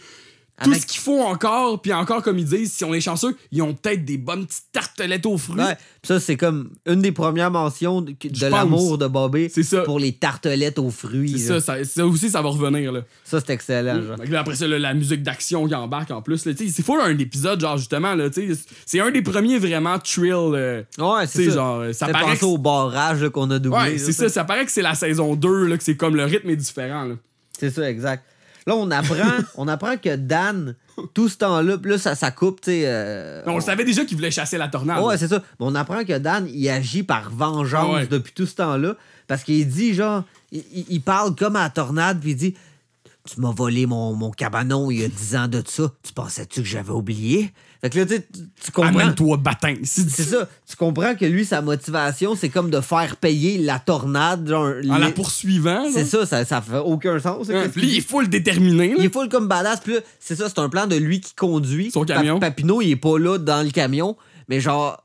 tout ce qu'il faut encore, puis encore, comme ils disent, si on est chanceux, ils ont peut-être des bonnes petites tartelettes aux fruits. Ouais, pis ça, c'est comme une des premières mentions de, l'amour de Bobby ça. pour les tartelettes aux fruits. Ça, ça, ça aussi, ça va revenir. Là. Ça, c'est excellent. genre. Là, après ça, là, la musique d'action qui embarque en plus. C'est fou un épisode, genre, justement, c'est un des premiers vraiment thrill. euh, Ouais, c'est ça. genre, euh, ça paraît. que- au barrage qu'on a doublé. Ouais, c'est ça, ça paraît que c'est la saison 2, là, que c'est comme le rythme est différent. C'est ça, exact. Là, on apprend, on apprend que Dan, tout ce temps-là, là, ça, ça coupe, tu sais. euh, On le savait déjà qu'il voulait chasser la tornade. Ouais, c'est ça. Mais on apprend que Dan, il agit par vengeance ouais. depuis tout ce temps-là. Parce qu'il dit, genre, il parle comme à la tornade, puis il dit Tu m'as volé mon, mon cabanon il y a 10 ans de ça. Tu pensais-tu que j'avais oublié? Fait que là, tu sais, tu- tu comprends. Amène-toi, bâtin. C'est ça. Tu comprends que lui, sa motivation, c'est comme de faire payer la tornade. Genre, En la poursuivant. C'est ça, ça, ça fait aucun sens. Hein, Puis il est full déterminé. là. Il est full comme badass. Puis c'est ça, c'est un plan de lui qui conduit. Son camion. Papineau, il est pas là dans le camion. Mais genre.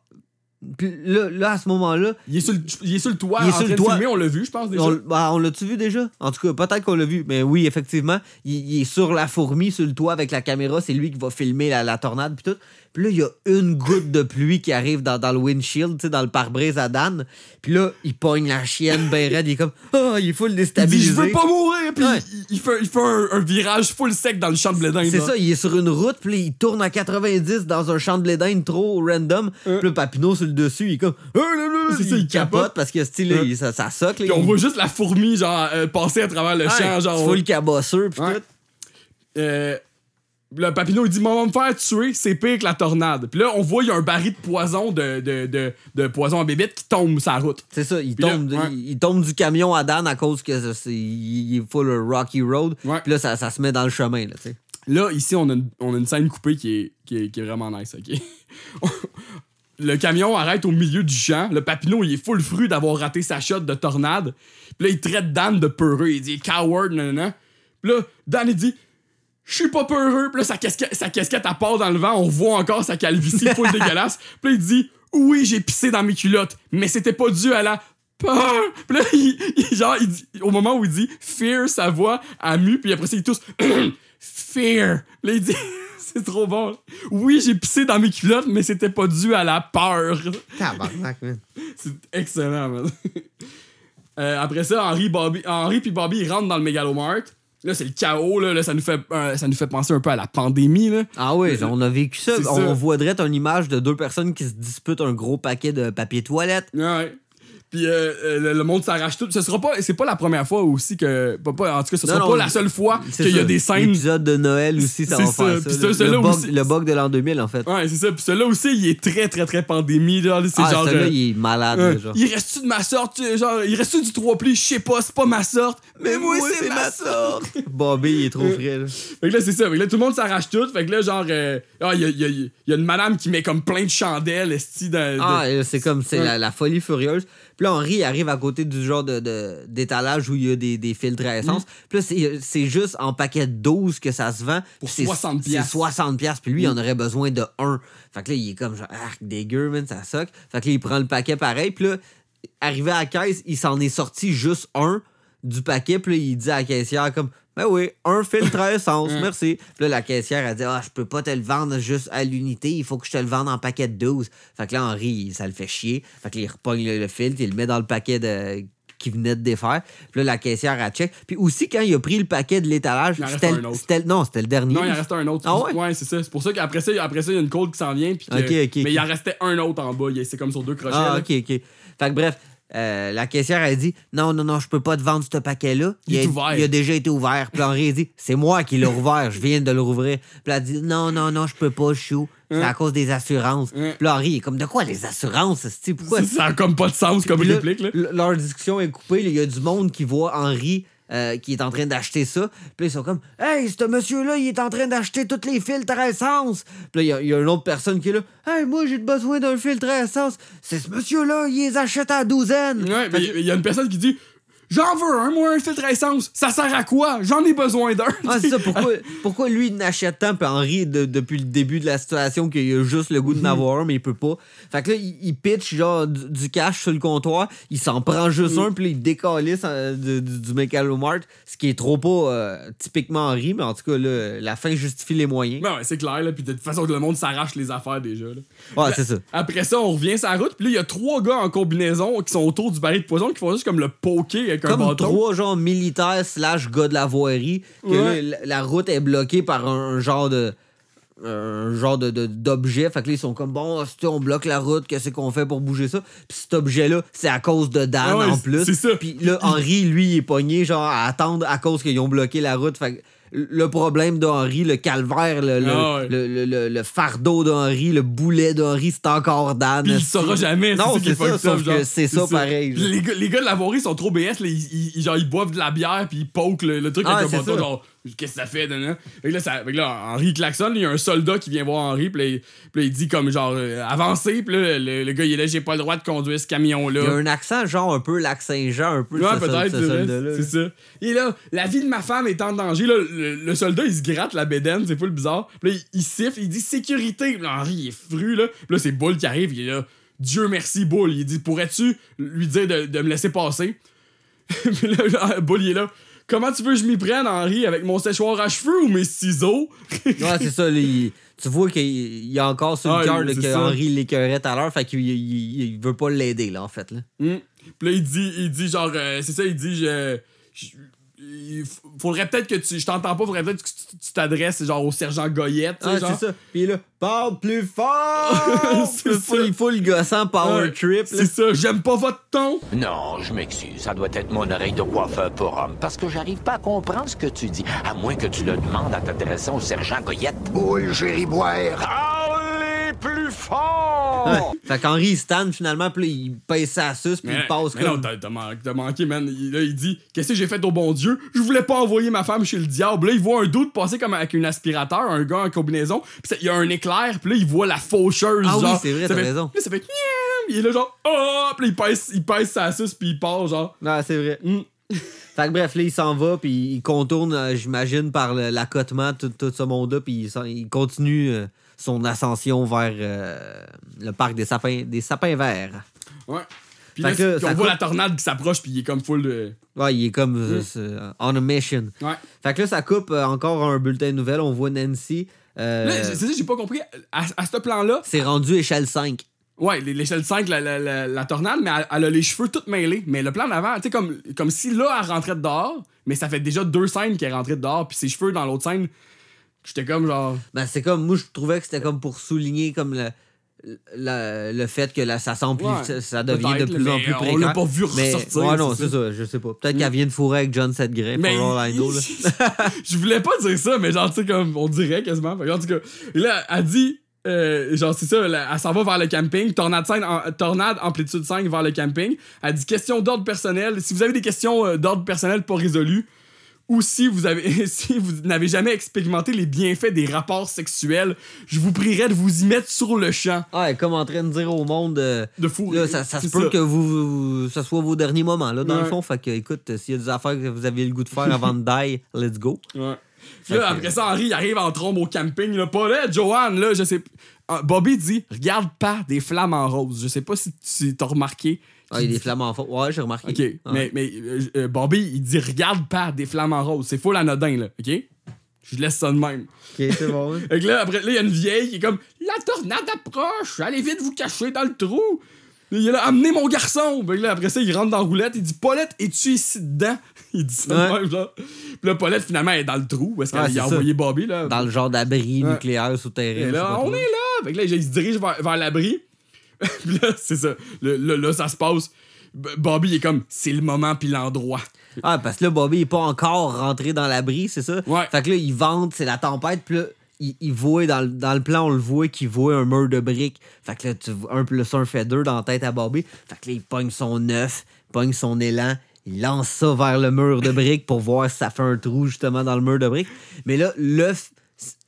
Puis là, là, à ce moment-là, Il est sur le, il est sur le toit, Il est en sur train le de toit. filmer, on l'a vu, je pense, déjà. on, bah, on l'a-tu vu déjà? En tout cas, peut-être qu'on l'a vu. Mais oui, effectivement, il, il est sur la fourmi, sur le toit avec la caméra. C'est lui qui va filmer la, la tornade. Puis tout. Puis là, il y a une goutte de pluie qui arrive dans, dans le windshield, tu sais, dans le pare-brise à Dan. Puis là, il pogne la chienne ben raide. Il est comme, ah, il est full Il dit, déstabilisé. je veux pas mourir, puis Ouais. il, il fait, il fait un, un virage full sec dans le champ de blé d'Inde, C'est ça, il est sur une route, puis là, il tourne à 90 dans un champ de blé d'Inde trop random. Puis là, Papineau sur le dessus, il est comme. Là, là, C'est ça, il capote. parce que style, il- ça, ça socle. Puis on voit juste la fourmi, genre, euh, passer à travers le champ, genre. full cabosseux, puis Ouais. tout. Euh, le Papineau, il dit Maman, me faire tuer, c'est pire que la tornade. Puis là, on voit, il y a un baril de poison, de, de, de, de poison à bébête qui tombe sur la route. C'est ça, il Puis là, tombe, ouais. il, il tombe du camion à Dan à cause que c'est, il il est full Rocky Road. Ouais. Puis là, ça, ça se met dans le chemin, là, tu sais. Là, ici, on a une, on a une scène coupée qui est, qui est, qui est vraiment nice, ok? le camion arrête au milieu du champ. Le Papineau, il est full fru d'avoir raté sa shot de tornade. Puis là, il traite Dan de peureux. Il dit coward, nanana. Puis là, Dan, il dit je suis pas peureux. Puis là, sa casquette, sa casquette, part dans le vent. On voit encore sa calvitie full dégueulasse. Puis là, il dit oui, j'ai pissé dans mes culottes, mais c'était pas dû à la peur. Puis là, il, il- genre, il dit, au moment où il dit fear, sa voix a mu. Puis après ça, il tousse fear. Là, il dit c'est trop bon. Oui, j'ai pissé dans mes culottes, mais c'était pas dû à la peur. Tabarnak, man. C'est excellent, man. Euh, après ça, Henri, Bobby, Henri puis Bobby, ils rentrent dans le Megalomart. Là, c'est le chaos, là. Là, ça, nous fait, euh, ça nous fait penser un peu à la pandémie, là. Ah oui, on a vécu ça. On, ça. voit direct une image de deux personnes qui se disputent un gros paquet de papier toilette. Ouais. Puis euh, euh, le, le monde s'arrache tout. Ce sera pas, c'est pas la première fois aussi que. Pas, pas- en tout cas, ce Non, sera non, pas la seule fois qu'il y a ça. des scènes. L'épisode de Noël aussi, ça va ça. faire ça. le, le bug, aussi- le bug de l'an 2000, en fait. Ouais, c'est ça. Puis celui-là aussi, il est très, très, très pandémie. Genre, c'est ah, genre. celui-là, euh, il est malade, euh, genre. il reste-tu de ma sorte? Genre, il reste-tu du 3 plis? Je sais pas, c'est pas ma sorte. Mais, moi, c'est ma sorte. Bobby, il est trop frais, là. Fait que là, c'est ça. Fait que là, tout le monde s'arrache tout. Fait que là, genre, euh, ah, il y, a, y a- y a une madame qui met comme plein de chandelles, esti, Ah, c'est comme, c'est la folie furieuse. Puis là, Henri arrive à côté du genre de, d'étalage où il y a des, des filtres à essence. Puis là, c'est, juste en paquet de 12 que ça se vend. Pour c'est, 60 C'est piastres. 60 piastres. Puis lui, il en aurait besoin de un. Fait que là, il est comme genre, ah, dégueu, man, ça soque. Fait que là, il prend le paquet pareil. Puis là, arrivé à la caisse, il s'en est sorti juste un du paquet. Puis là, il dit à la caissière comme, ben oui, un filtre à essence, merci. Puis là, la caissière a dit, ah, je peux pas te le vendre juste à l'unité, il faut que je te le vende en paquet de 12. Fait que là, Henri, ça le fait chier. Fait que là, il repogne le, le filtre, il le met dans le paquet de qui venait de défaire. Puis là, la caissière, elle check. Puis aussi, quand il a pris le paquet de l'étalage, c'était non, c'était le dernier. Non, il en restait un autre. Ah ouais? c'est ça. C'est pour ça qu'après ça, après ça, il y a une côte qui s'en vient. Puis que- mais il en restait un autre en bas. C'est comme sur deux crochets. Ah, là. ok, ok. Fait que bref, euh, la caissière a dit Non, non, non, je peux pas te vendre ce paquet-là. Il est a, ouvert. il a déjà été ouvert. Puis Henri a dit C'est moi qui l'ai ouvert, je viens de le rouvrir. Puis elle a dit Non, non, non, je peux pas, chou. C'est Hein? à cause des assurances. Hein? Puis Henri il est comme De quoi les assurances? Pourquoi? Ça, ça a comme pas de sens comme réplique. Là. Leur discussion est coupée. Il y a du monde qui voit Henri euh, qui est en train d'acheter ça. Puis là, ils sont comme Hey, ce monsieur-là, il est en train d'acheter tous les filtres à essence. Puis là, il y a- il y, a une autre personne qui est là Hey, moi, j'ai besoin d'un filtre à essence. C'est ce monsieur-là, il les achète à douzaine. Ouais, mais il y a une personne qui dit J'en veux un, moi, un filtre à essence. Ça sert à quoi? J'en ai besoin d'un. Ah, c'est ça, pourquoi, pourquoi lui il n'achète tant, puis Henri, de- depuis le début de la situation, qu'il a juste le goût de n'avoir un, mais il peut pas. Fait que là, il, il pitch genre du, du cash sur le comptoir, il s'en prend juste un, puis il décalisse euh, du, du, McAlomart, ce qui est trop pas euh, typiquement Henri, mais en tout cas, là, la fin justifie les moyens. Ben ouais, c'est clair, là. Puis de toute façon, le monde s'arrache les affaires déjà. Là. Ouais, c'est ça. Après ça, on revient sur la route. Puis là, il y a trois gars en combinaison qui sont autour du baril de poison qui font juste comme le poker avec un Comme bâton. trois genre militaires slash gars de la voirie, que Ouais. là, la, route est bloquée par un, un genre de un genre de, d'objet. Fait que là, ils sont comme, bon, hostie, on bloque la route, qu'est-ce qu'on fait pour bouger ça? Puis cet objet-là, c'est à cause de Dan ouais, en plus. c'est ça. Puis là, Henri, lui, il est pogné, genre, à attendre à cause qu'ils ont bloqué la route. Fait que le problème d'Henri, le calvaire, le, le, Ah ouais. le, le- le- le fardeau d'Henri, le boulet d'Henri, c'est encore Dan. Puis il saura jamais. Non, ça c'est est ça, sauf que c'est ça pareil, Puis genre. Les gars, les gars de la voirie sont trop BS. Là, ils, ils- genre, ils boivent de la bière puis ils poke le, truc Ah, avec un bâton. ça. Genre, qu'est-ce que ça fait? que là, ça, fait que là, Henri klaxonne. Il y a un soldat qui vient voir Henri. Puis là, il- là, dit comme genre, euh, avancez. Puis là, le, le gars, il est là, j'ai pas le droit de conduire ce camion-là. Il y a un accent, genre, un peu lac Saint-Jean, un peu de Ouais, ce, peut-être, ce c'est ça. Et là, la vie de ma femme est en danger. Là, le, le soldat, il se gratte la bédaine, c'est pas le bizarre. Puis là, il, il siffle, il dit sécurité. Puis là, Henri, il est fru, là. Puis là, c'est Bull qui arrive, il est là. Dieu merci, Bull. Il dit Pourrais-tu lui dire de, de me laisser passer? Puis là, Bull, il est là. Comment tu veux que je m'y prenne, Henri, avec mon séchoir à cheveux ou mes ciseaux? Ouais, c'est ça. tu vois qu'il il y a encore sur le cœur que. Henri l'écœurait tout à l'heure, fait qu'il il, veut pas l'aider, là, en fait. Là. Hmm. Puis là, il dit, il dit genre, euh, c'est ça, il dit, je, je- il faudrait peut-être que tu, je t'entends pas, faudrait peut-être que tu t'adresses genre au sergent Goyette, Ah, c'est ça. Puis là, parle plus fort! C'est full, ça. full gossant power Ouais, trip. C'est ça, j'aime pas votre ton. Non, je m'excuse. Ça doit être mon oreille de coiffeur pour homme. Parce que j'arrive pas à comprendre ce que tu dis. À moins que tu le demandes en t'adressant au sergent Goyette. Boule, gériboire. Parlez plus fort! Ouais. Fait qu'Henri, il stand finalement, puis là, il pèse sa suce, puis il passe mais comme. non, t'as, t'as man- t'as manqué, man. Il, là, il dit Qu'est-ce que j'ai fait au bon Dieu? Je voulais pas envoyer ma femme chez le diable. Là, il voit un doute passer comme avec un aspirateur, un gars en combinaison. Puis il y a un éclair, puis là, il voit la faucheuse. Ah oui, genre. c'est vrai, t'as fait- raison. Là, ça fait Il est là, genre Oh Puis là, il pèse, il pèse sa suce, puis il part, genre. Non, c'est vrai. Hmm. Fait que bref, là, il s'en va, puis il contourne, euh, j'imagine, par le- l'accotement, tout, tout ce monde-là, puis il continue euh, son ascension vers euh, le parc des sapins, des sapins verts. Ouais. Puis là, que on voit la tornade qui s'approche, puis il est comme full de. Ouais, il est comme euh, c'est- on a mission. Ouais. Fait que là, ça coupe euh, encore un bulletin de nouvelles. On voit Nancy. euh, Là, c'est ça, j'ai pas compris. À, à ce plan-là, c'est rendu échelle 5. Ouais, l'échelle 5, la, la, la, la tornade, mais elle, elle a les cheveux tout mêlés. Mais le plan d'avant, tu sais, comme, comme si là, elle rentrait dehors, mais ça fait déjà deux scènes qu'elle est rentrée dehors, puis ses cheveux dans l'autre scène, j'étais comme genre. Ben, c'est comme, moi, je trouvais que c'était comme pour souligner comme le, la- le fait que là, ça semble plus, Ouais, ça, ça devient de plus en plus on précaire. l'a pas vu mais, ressortir, Ouais, non, c'est ça. ça. je sais pas. Peut-être qu'elle vient de fourrer avec John Mais pour Orlando. je voulais pas dire ça, mais genre, tu sais, comme on dirait quasiment. En tout cas, là, elle dit, euh, genre, c'est ça, là, elle s'en va vers le camping, tornade, 5 en- tornade amplitude 5 vers le camping. Elle dit question d'ordre personnel. Si vous avez des questions euh, d'ordre personnel pas résolues, ou si vous avez si vous n'avez jamais expérimenté les bienfaits des rapports sexuels, je vous prierais de vous y mettre sur le champ. Est comme en train de dire au monde. euh, De fou. Là, ça, ça se peut ça. que vous, ça soit vos derniers moments, là, dans Ouais. le fond. Fait que, écoute, euh, s'il y a des affaires que vous avez le goût de faire avant de die, let's go. Ouais. Là, après ça, Henri il arrive en trombe au camping. Là, pas là, Joanne, là, je sais. Ah, Bobby dit Regarde pas des flammes en rose. Je sais pas si tu t'as remarqué. Ah, il y a des flammes en fond. Ouais, j'ai remarqué. Ok, mais, mais euh, euh, Bobby, il dit Regarde pas des flammes en rose. C'est full anodin, là. Ok? Je laisse ça de même. Ok, c'est bon. Fait que là, après, là, il y a une vieille qui est comme La tornade approche, allez vite vous cacher dans le trou. Là, il est là, amenez mon garçon. Fait que là, après ça, il rentre dans la roulette, il dit Paulette, es-tu ici dedans? Il dit ça de même, genre. Puis là, Paulette, finalement, elle est dans le trou parce Ouais, a envoyé Bobby, là. Dans le genre d'abri Ouais. nucléaire souterrain. Et là, on est là! Fait que là, il se dirige vers, vers l'abri. Puis là, c'est ça. Le- le- là, ça se passe. Bobby est comme, c'est le moment puis l'endroit. Ah, parce que là, Bobby est pas encore rentré dans l'abri, c'est ça? Ouais. Fait que là, il vente, c'est la tempête, puis là, il, il voit, dans, le- dans le plan, on le voit qu'il voit un mur de briques. Fait que là, tu vois, un plus un fait deux dans la tête à Bobby. Fait que là, il pogne son œuf, pogne son élan, il lance ça vers le mur de briques pour voir si ça fait un trou, justement, dans le mur de briques. Mais là, l'œuf,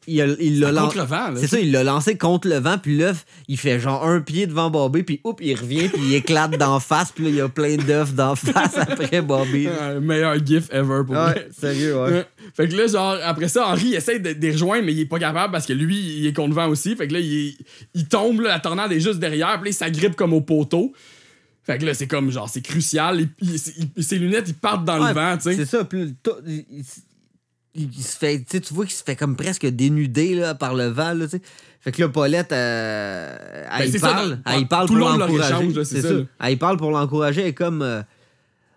il il l'a Ça lan- contre le vent, là. C'est ça, il l'a lancé contre le vent, puis l'œuf, il fait genre un pied devant Bobby, puis oups, il revient, puis il éclate d'en face, puis là, il y a plein d'œufs d'en face après Bobby. Euh, meilleur gif ever pour Ouais, sérieux, ouais. Ouais. Fait que là, genre, après ça, Henri il essaie de, de les rejoindre, mais il est pas capable parce que lui, il est contre vent aussi. Fait que là, il, il tombe, là, la tornade est juste derrière, puis là, il s'agrippe comme au poteau. Fait que là, c'est comme, genre, c'est crucial. Il- il- il- ses lunettes, ils partent dans Ouais, le vent, tu sais. C'est ça, puis le- il, se fait, tu vois qu'il se fait comme presque dénuder là, par le vent, là, tu sais. Fait que là, Paulette, euh, elle Ben, y c'est ça, parle, elle parle pour l'encourager. c'est ça, ça. Elle parle pour l'encourager, elle est comme... euh,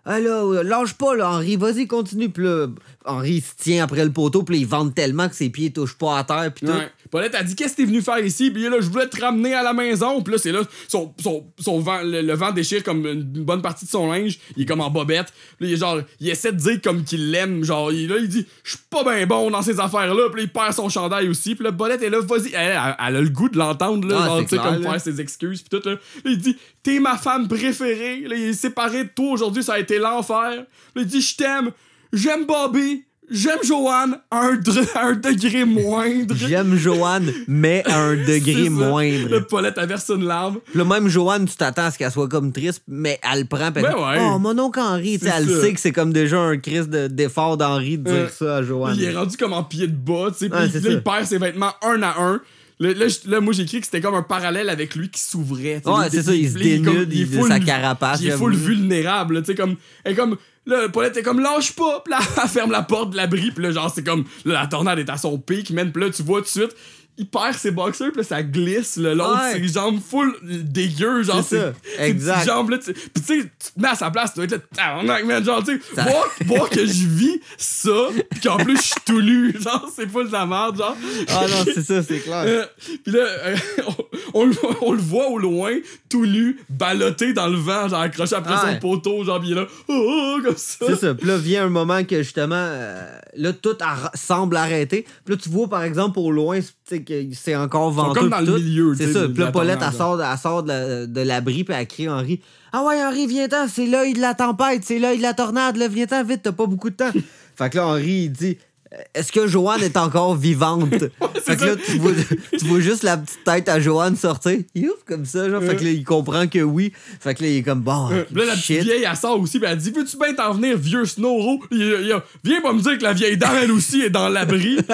ah là, euh, lâche pas, là, Henri, vas-y, continue. Puis là, Henri il se tient après le poteau, puis il vente tellement que ses pieds touchent pas à terre, puis tout. Ouais. Paulette a dit Qu'est-ce que t'es venu faire ici? Puis là, je voulais te ramener à la maison. Puis là, c'est là, son, son, son vent, le, le vent déchire comme une bonne partie de son linge. Il est comme en bobette. Puis là, il est genre, il essaie de dire comme qu'il l'aime. Genre, il, là, il dit Je suis pas bien bon dans ces affaires-là. Puis là, il perd son chandail aussi. Puis là, Paulette est là, vas-y. Elle, elle- elle a le goût de l'entendre, là. Ah, genre, tu sais, comme là. faire ses excuses. Puis tout, là. Là, il dit T'es ma femme préférée. Là, il est séparé de toi aujourd'hui. Ça a été l'enfer. Là, il dit Je t'aime. J'aime Bobby. J'aime Joanne à un, un degré moindre. J'aime Joanne, mais à un degré moindre. Le Paulette averse une larme. Puis là, même Joanne, tu t'attends à ce qu'elle soit comme triste, mais elle le prend. Puis Ben ouais. Oh, mon oncle Henri, elle sait que c'est comme déjà un crise de- d'effort d'Henri de dire Ouais. ça à Joanne. Il est rendu comme en pied de bas, tu sais. Puis Ouais, c'est il perd ses vêtements un à un. Là, là, moi, j'ai écrit que c'était comme un parallèle avec lui qui s'ouvrait. Ouais, Il- c'est ça, il se est dénude, est il- full- sa carapace, Il est full vulnérable, tu sais, comme. Est comme. Là, Paulette est comme lâche pas, puis là, elle ferme la porte de l'abri, puis là, genre, c'est comme. Là, la tornade est à son pic, man, puis là, tu vois tout de suite. Il perd ses boxers, puis là, ça glisse, là, l'autre, Ouais. ses jambes full dégueu, genre, C'est ça, ses- ses exact. petites jambes, là, tu- puis tu sais, tu te mets à sa place, tu dois être là, tabarnak, man, genre, tu sais, Ça- voir, voir que je vis ça, puis qu'en plus, je suis tout nu, genre, c'est full de la merde, genre. Ah non, c'est ça, c'est clair. Euh, Puis là, euh, on, on le- on le voit au loin, tout nu, ballotté dans le vent, genre accroché après ouais. son poteau, genre, pis il est là, oh, oh, comme ça. C'est ça. Puis là, vient un moment que justement, euh, là, tout semble arrêter. Puis là, tu vois, par exemple, au loin, c'est encore venteux. comme dans le milieu, C'est ça. Puis là, la Paulette, elle sort, elle sort de, la- l'abri, puis elle crie Henri Ah ouais, Henri, viens-t'en, c'est l'œil de la tempête, c'est l'œil de la tornade, là, viens-t'en vite, t'as pas beaucoup de temps. fait que là, Henri, il dit Est-ce que Joanne est encore vivante? Fait que là, tu vois, tu vois juste la petite tête à Joanne sortir. Youf, comme ça, genre. Fait que là, il comprend que oui. Fait que là, il est comme Bon, Euh, Là, la petite vieille, elle sort aussi, elle dit Veux-tu bien t'en venir, vieux Snowro Viens pas me dire que la vieille dame, elle aussi, est dans l'abri.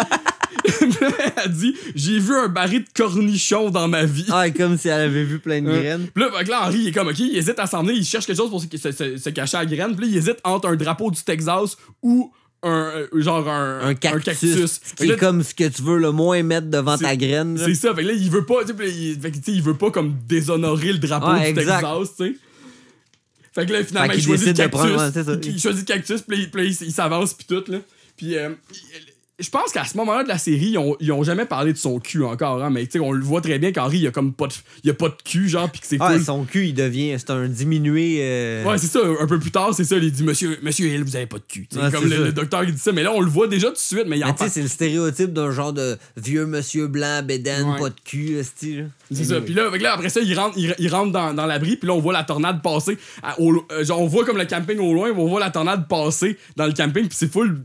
Elle dit J'ai vu un baril de cornichons dans ma vie. Ah, comme si elle avait vu plein de Euh, graines. Puis là, que là, Henri, il est comme, OK, il hésite à s'en venir, il cherche quelque chose pour se, se- se- se cacher à la graine. Puis là, il hésite entre un drapeau du Texas ou un, euh, genre un, un cactus. Ce qui là, est comme ce que tu veux le moins mettre devant ta graine. C'est ça, fait que là, il veut pas, il, fait que, il veut pas comme déshonorer le drapeau Ouais, du. Texas, tu sais. Fait que là, finalement, Fait il choisit le cactus. prendre- il, choisit le cactus, puis il s'avance, puis tout, là. Puis euh, je pense qu'à ce moment-là de la série, ils ont, ils ont jamais parlé de son cul encore, hein, mais tu sais, on le voit très bien qu'Henri, il a comme pas de, il a pas de cul, genre, pis que c'est Ah, son cul, il devient. C'est un diminué. euh, Ouais, c'est ça, un peu plus tard, c'est ça, il dit Monsieur, monsieur Hill, vous avez pas de cul. Ouais, comme le, docteur il dit ça, mais là, on le voit déjà tout de suite, mais il en Mais sais, parle. c'est le stéréotype d'un genre de vieux monsieur blanc, bédaine, Ouais. pas de cul, esti, là. C'est ça. Puis là, là, après ça, il rentre, il, il rentre dans, dans l'abri, puis là, on voit la tornade passer. à- au- euh, genre, on voit comme le camping au loin, on voit la tornade passer dans le camping, puis c'est full.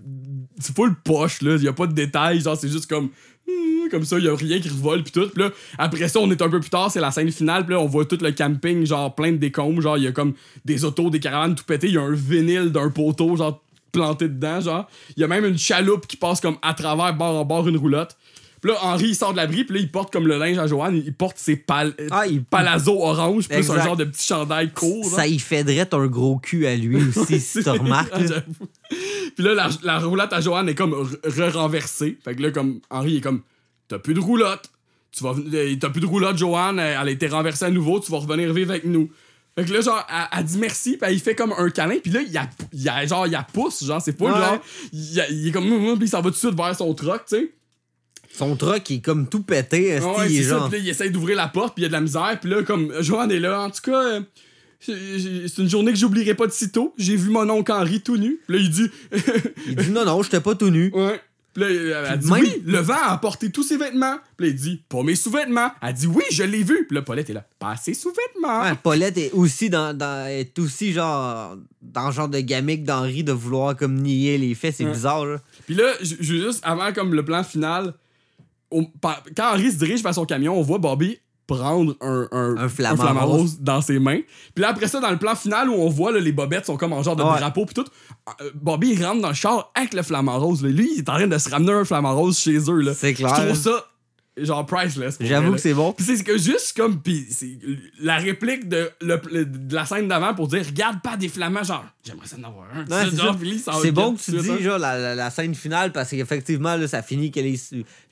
C'est full poche, là. Y a pas de détails, genre, c'est juste comme. hum, Comme ça, y a rien qui revole, puis tout. Puis là, après ça, on est un peu plus tard, c'est la scène finale, puis là, on voit tout le camping, genre, plein de décombres. Genre, y a comme des autos, des caravanes tout pété, y a un vinyle d'un poteau, genre, planté dedans, genre. Y a même une chaloupe qui passe comme à travers, bord en bord, une roulotte. Puis là, Henri, il sort de l'abri, puis là, il porte comme le linge à Joanne, il porte ses pal Ah, il- palazzo orange, plus Exact. un genre de petit chandail court. là. Ça y fait un gros cul à lui aussi, si tu remarques. Ah. Puis là, la, la roulotte à Joanne est comme re- re-renversée. Fait que là, comme Henri est comme T'as plus de roulotte. Tu vas, euh, t'as plus de roulotte, Joanne. Elle elle a été renversée à nouveau. Tu vas revenir vivre avec nous. Fait que là, genre, elle, elle dit merci, puis il fait comme un câlin, puis là, il a, il a, genre, il a pousse, genre, c'est pas Ouais. genre, il, a- il est comme, hum, hum, puis il s'en va tout de suite vers son truck, tu sais. Son truck, est comme tout pété, ouais, il est c'est ça. genre. Puis là, il essaye d'ouvrir la porte, puis il y a de la misère. Puis là, comme Joanne est là, en tout cas, euh, c'est une journée que j'oublierai pas de sitôt. J'ai vu mon oncle Henri tout nu. Puis là, il dit, Il dit non, non, j'étais pas tout nu. ouais. Puis là, elle, elle dit, même- oui, le vent a apporté tous ses vêtements. Puis là, il dit, pas mes sous-vêtements. Elle dit, oui, je l'ai vu. Puis là, Paulette est là, pas ses sous-vêtements. Ouais, Paulette est aussi dans, dans- est aussi genre dans le genre de gamique d'Henri de vouloir comme nier les faits, c'est Ouais. bizarre là. Puis là, je je veux juste, avant comme le plan final, quand Henri se dirige vers son camion, on voit Bobby prendre un, un, Un flamant rose dans ses mains. Puis là, après ça, dans le plan final où on voit là, les bobettes sont comme en genre de Ouais. drapeau, puis tout, euh, Bobby il rentre dans le char avec le flamant rose. là. Lui, il est en train de se ramener un flamant rose chez eux. C'est clair. Je trouve ça genre priceless. J'avoue que c'est bon. Puis c'est que juste comme pis c'est la réplique de, le- le- de la scène d'avant pour dire regarde pas des flammants genre j'aimerais ça en avoir un. C'est puis bon que tu dis hein. genre, la, la- la scène finale parce qu'effectivement là, ça finit que les,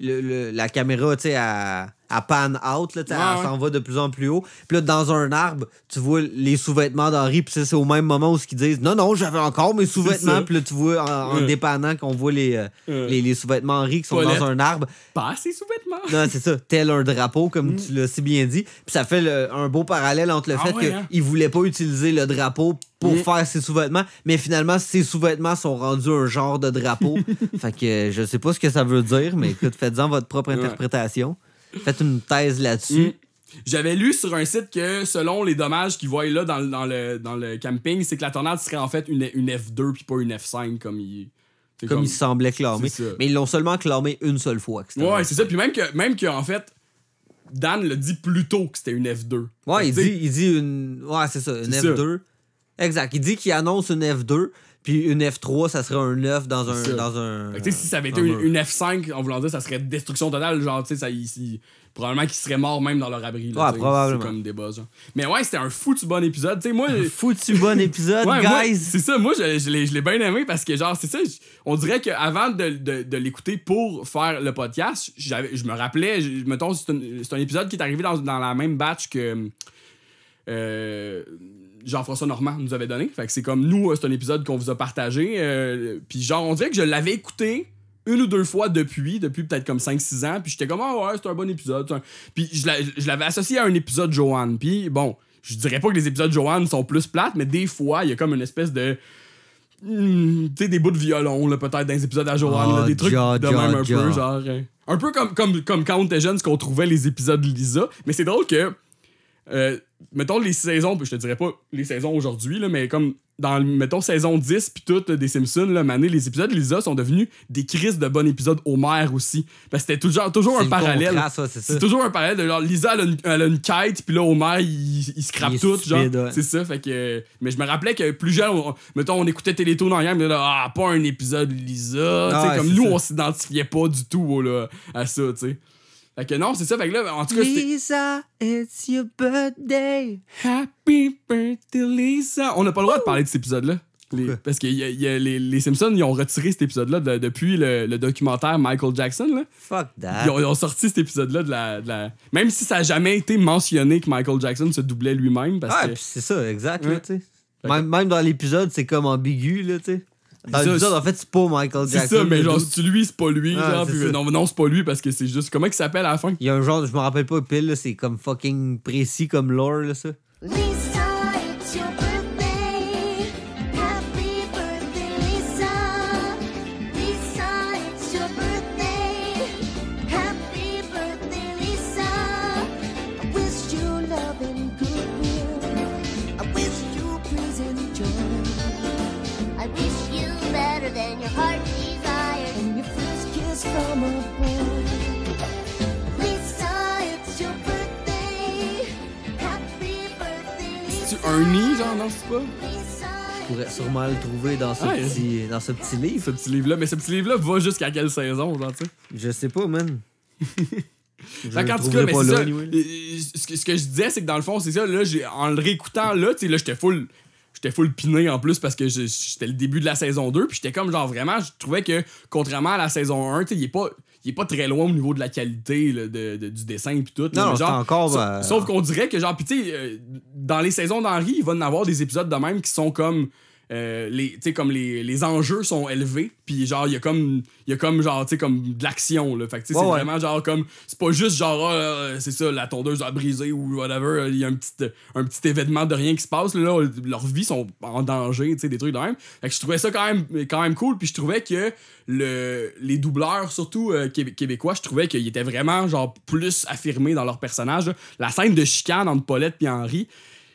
le- le- la caméra tu sais, elle, elle pan out, là, Ouais, elle ouais. s'en va de plus en plus haut. Puis là, dans un arbre, tu vois les sous-vêtements d'Henri, puis ça, c'est au même moment où ils disent non, non, j'avais encore mes sous-vêtements. Puis là, tu vois en, en Ouais. dépannant qu'on voit les, euh, les, les sous-vêtements Henri qui sont dans un arbre. Pas ses sous-vêtements. Non, c'est ça, tel un drapeau, comme Mm. tu l'as si bien dit. Puis ça fait le- un beau parallèle entre le Ah fait ouais, hein? qu'il voulait pas utiliser le drapeau pour Mm. faire ses sous-vêtements, mais finalement, ses sous-vêtements sont rendus un genre de drapeau. fait que je sais pas ce que ça veut dire, mais écoute, faites-en votre propre interprétation. Faites une thèse là-dessus. Mm. J'avais lu sur un site que selon les dommages qu'ils voient là dans, le- dans le, dans le camping, c'est que la tornade serait en fait une, une F2 puis pas une F5 comme il. Comme, il semblait clamer. Mais ils l'ont seulement clamé une seule fois. Ouais, c'est ça. Puis même que, même que en fait, Dan le dit plus tôt que c'était une F2. Ouais, Fait il dit, il dit une. Ouais, c'est ça, une C'est ça. F2. Exact. Il dit qu'il annonce une F2, puis une F3, ça serait un 9 dans un. Dans un Fait que, si ça avait été une, un- une F5, en voulant dire, ça serait destruction totale. Genre, tu sais, ça, probablement qu'ils seraient morts même dans leur abri. là, Ouais, probablement. C'est comme des buzz. genre. Mais ouais, c'était un foutu bon épisode. Tu sais, moi. Foutu bon épisode, Ouais, guys! c'est ça, moi je, je l'ai je l'ai bien aimé parce que genre c'est ça, on dirait qu'avant de, de, de l'écouter pour faire le podcast, j'avais- je me rappelais, je- mettons c'est un, c'est un épisode qui est arrivé dans, dans la même batch que euh, Jean-François Normand nous avait donné. Fait que c'est comme nous, euh, c'est un épisode qu'on vous a partagé. euh, Puis genre on dirait que je l'avais écouté une ou deux fois depuis, depuis peut-être comme 5-6 ans. Puis j'étais comme, ah ouais, c'est un bon épisode. un- Puis je l'a- je l'avais associé à un épisode Joanne. Puis bon, je dirais pas que les épisodes Joanne sont plus plates, mais des fois, il y a comme une espèce de. hmm, tu sais, des bouts de violon, là, peut-être dans les épisodes à Joanne, Ah, là, des trucs ja, de ja, même un ja. peu, genre. euh, un peu comme, comme, comme quand on était jeune, ce qu'on trouvait les épisodes de Lisa. Mais c'est drôle que. Euh, mettons les saisons, je te dirais pas les saisons aujourd'hui, mais comme dans, mettons, saison 10 puis tout euh, des Simpsons, là, mané, les épisodes de Lisa sont devenus des crises de bon épisode Homer aussi. Parce que c'était toujours, toujours un le parallèle. c'est toujours un parallèle de genre Lisa elle a une, elle a une quête puis là Homer il, il scrape tout genre ouais. c'est ça fait que mais je me rappelais que plus jeune on- mettons on écoutait Télétoon dans mais là ah pas un épisode Lisa comme nous ça. on s'identifiait pas du tout là, à ça tu sais fait que non c'est ça fait que là en tout cas c'était Lisa, it's your birthday. Happy birthday Lisa on n'a pas le droit de parler de cet épisode là Pourquoi? parce que y a- y a les, les Simpsons ils ont retiré cet épisode là depuis le, le documentaire Michael Jackson là Fuck that. Ils ont, ils ont sorti cet épisode-là de la, de la- Même si ça a jamais été mentionné que Michael Jackson se doublait lui-même. Parce Ah, que... c'est ça, exact, Ouais. là, Même, même dans l'épisode, c'est comme ambigu, là, tu sais. Dans Ça, l'épisode, c'est- en fait, c'est pas Michael C'est Jackson. ça, mais genre, c'est lui, c'est pas lui. Ah, genre, c'est puis, ça. non, non, c'est pas lui parce que c'est juste. Comment il s'appelle à la fin? Il y a un genre, je me rappelle pas pile, là, c'est comme fucking précis comme lore, là, ça. Lisa, genre, non, c'est pas? Je pourrais sûrement le trouver dans ce, Ouais. petit, dans ce petit livre. Ce petit livre-là. Mais ce petit livre-là va jusqu'à quelle saison, genre, tu sais? Je sais pas, man. Je Fait le qu'en tout trouverai cas, mais pas c'est là, ça. anyway. Euh, Ce que, ce que je disais, c'est que dans le fond, c'est ça. Là, j'ai, en le réécoutant, là, tu sais, là, j'étais full. J'étais full piné en plus parce que je- j'étais le début de la saison 2. Puis j'étais comme, genre, vraiment, je trouvais que, contrairement à la saison 1, tu sais, il est pas. Il est pas très loin au niveau de la qualité là, de, de- du dessin puis tout. Non, mais genre, encore, euh, Sauf qu'on dirait que, genre, puis tu sais, euh, dans les saisons d'Henri, il va y en avoir des épisodes de même qui sont comme. Euh, les tu comme les, les enjeux sont élevés puis genre il y a comme il y a comme genre tu sais comme de l'action là fait que c'est ouais. vraiment genre comme c'est pas juste genre ah, euh, c'est ça la tondeuse a brisé ou whatever euh, il y a un petit un petit événement de rien qui se passe là, là, leurs vies sont en danger tu sais des trucs de même fait que je trouvais ça quand même quand même cool puis je trouvais que le les doubleurs surtout euh, québé- québécois je trouvais qu'ils étaient vraiment genre plus affirmés dans leur personnage là. la scène de chicane entre Paulette et Henri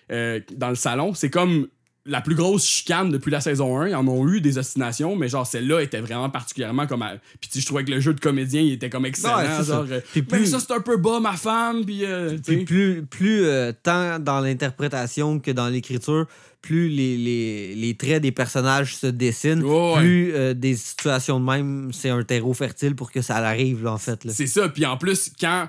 dans le salon c'est comme la plus grosse chicane depuis la saison 1. Ils en ont eu des ostinations, mais genre celle-là était vraiment particulièrement comme. à- Puis je trouvais que le jeu de comédien il était comme excellent. Ouais, c'est ça. genre, euh, Puis plus- ça c'est un peu bas ma femme, puis. euh. Puis plus, plus euh, tant dans l'interprétation que dans l'écriture, plus les, les, les traits des personnages se dessinent, ouais. plus euh, des situations de même, c'est un terreau fertile pour que ça arrive, là, en fait. C'est ça. Puis en plus, quand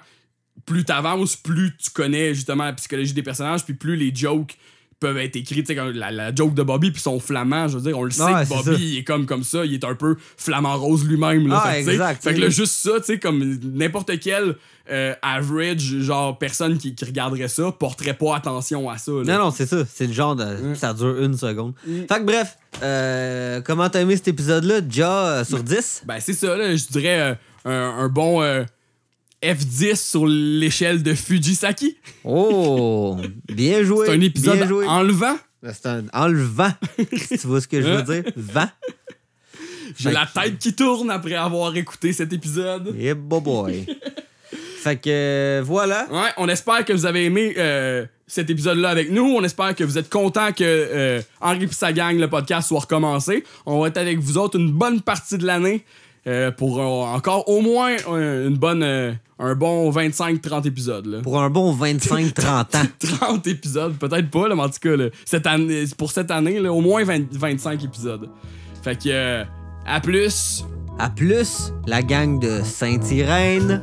plus t'avances, plus tu connais justement la psychologie des personnages, puis plus les jokes peuvent être écrits. Tu sais, comme la, la joke de Bobby, puis son flamand, je veux dire, on le sait Ouais, que Bobby, ça. il est comme, comme ça, il est un peu flamant rose lui-même. Là, Ah, fait, que, tu sais, exact, fait que là, juste ça, tu sais, comme n'importe quel euh, average, genre, personne qui, qui regarderait ça, porterait pas attention à ça. là. Non, non, c'est ça. C'est le genre de. Ça dure une seconde. Fait que bref, euh, comment t'as aimé cet épisode-là? Déjà euh, sur 10? Ben, c'est ça, là, je dirais euh, un, un bon F10 sur l'échelle de Fujisaki. Oh! Bien joué. C'est un épisode bien joué. enlevant. C'est un enlevant. si tu vois ce que je veux dire? Vent. J'ai la que- tête qui tourne après avoir écouté cet épisode. Yeah, boy. fait que euh, voilà. Ouais, on espère que vous avez aimé euh, cet épisode-là avec nous. On espère que vous êtes contents que euh, Henri et sa gang, le podcast, soit recommencé. On va être avec vous autres une bonne partie de l'année pour encore au moins une bonne, un bon 25-30 épisodes. Là. Pour un bon 25-30 ans. 30 épisodes, peut-être pas, là, mais en tout cas, là, cette année, pour cette année, là, au moins 20 25 épisodes. Fait que, euh, à plus. À plus, la gang de Saint-Irène.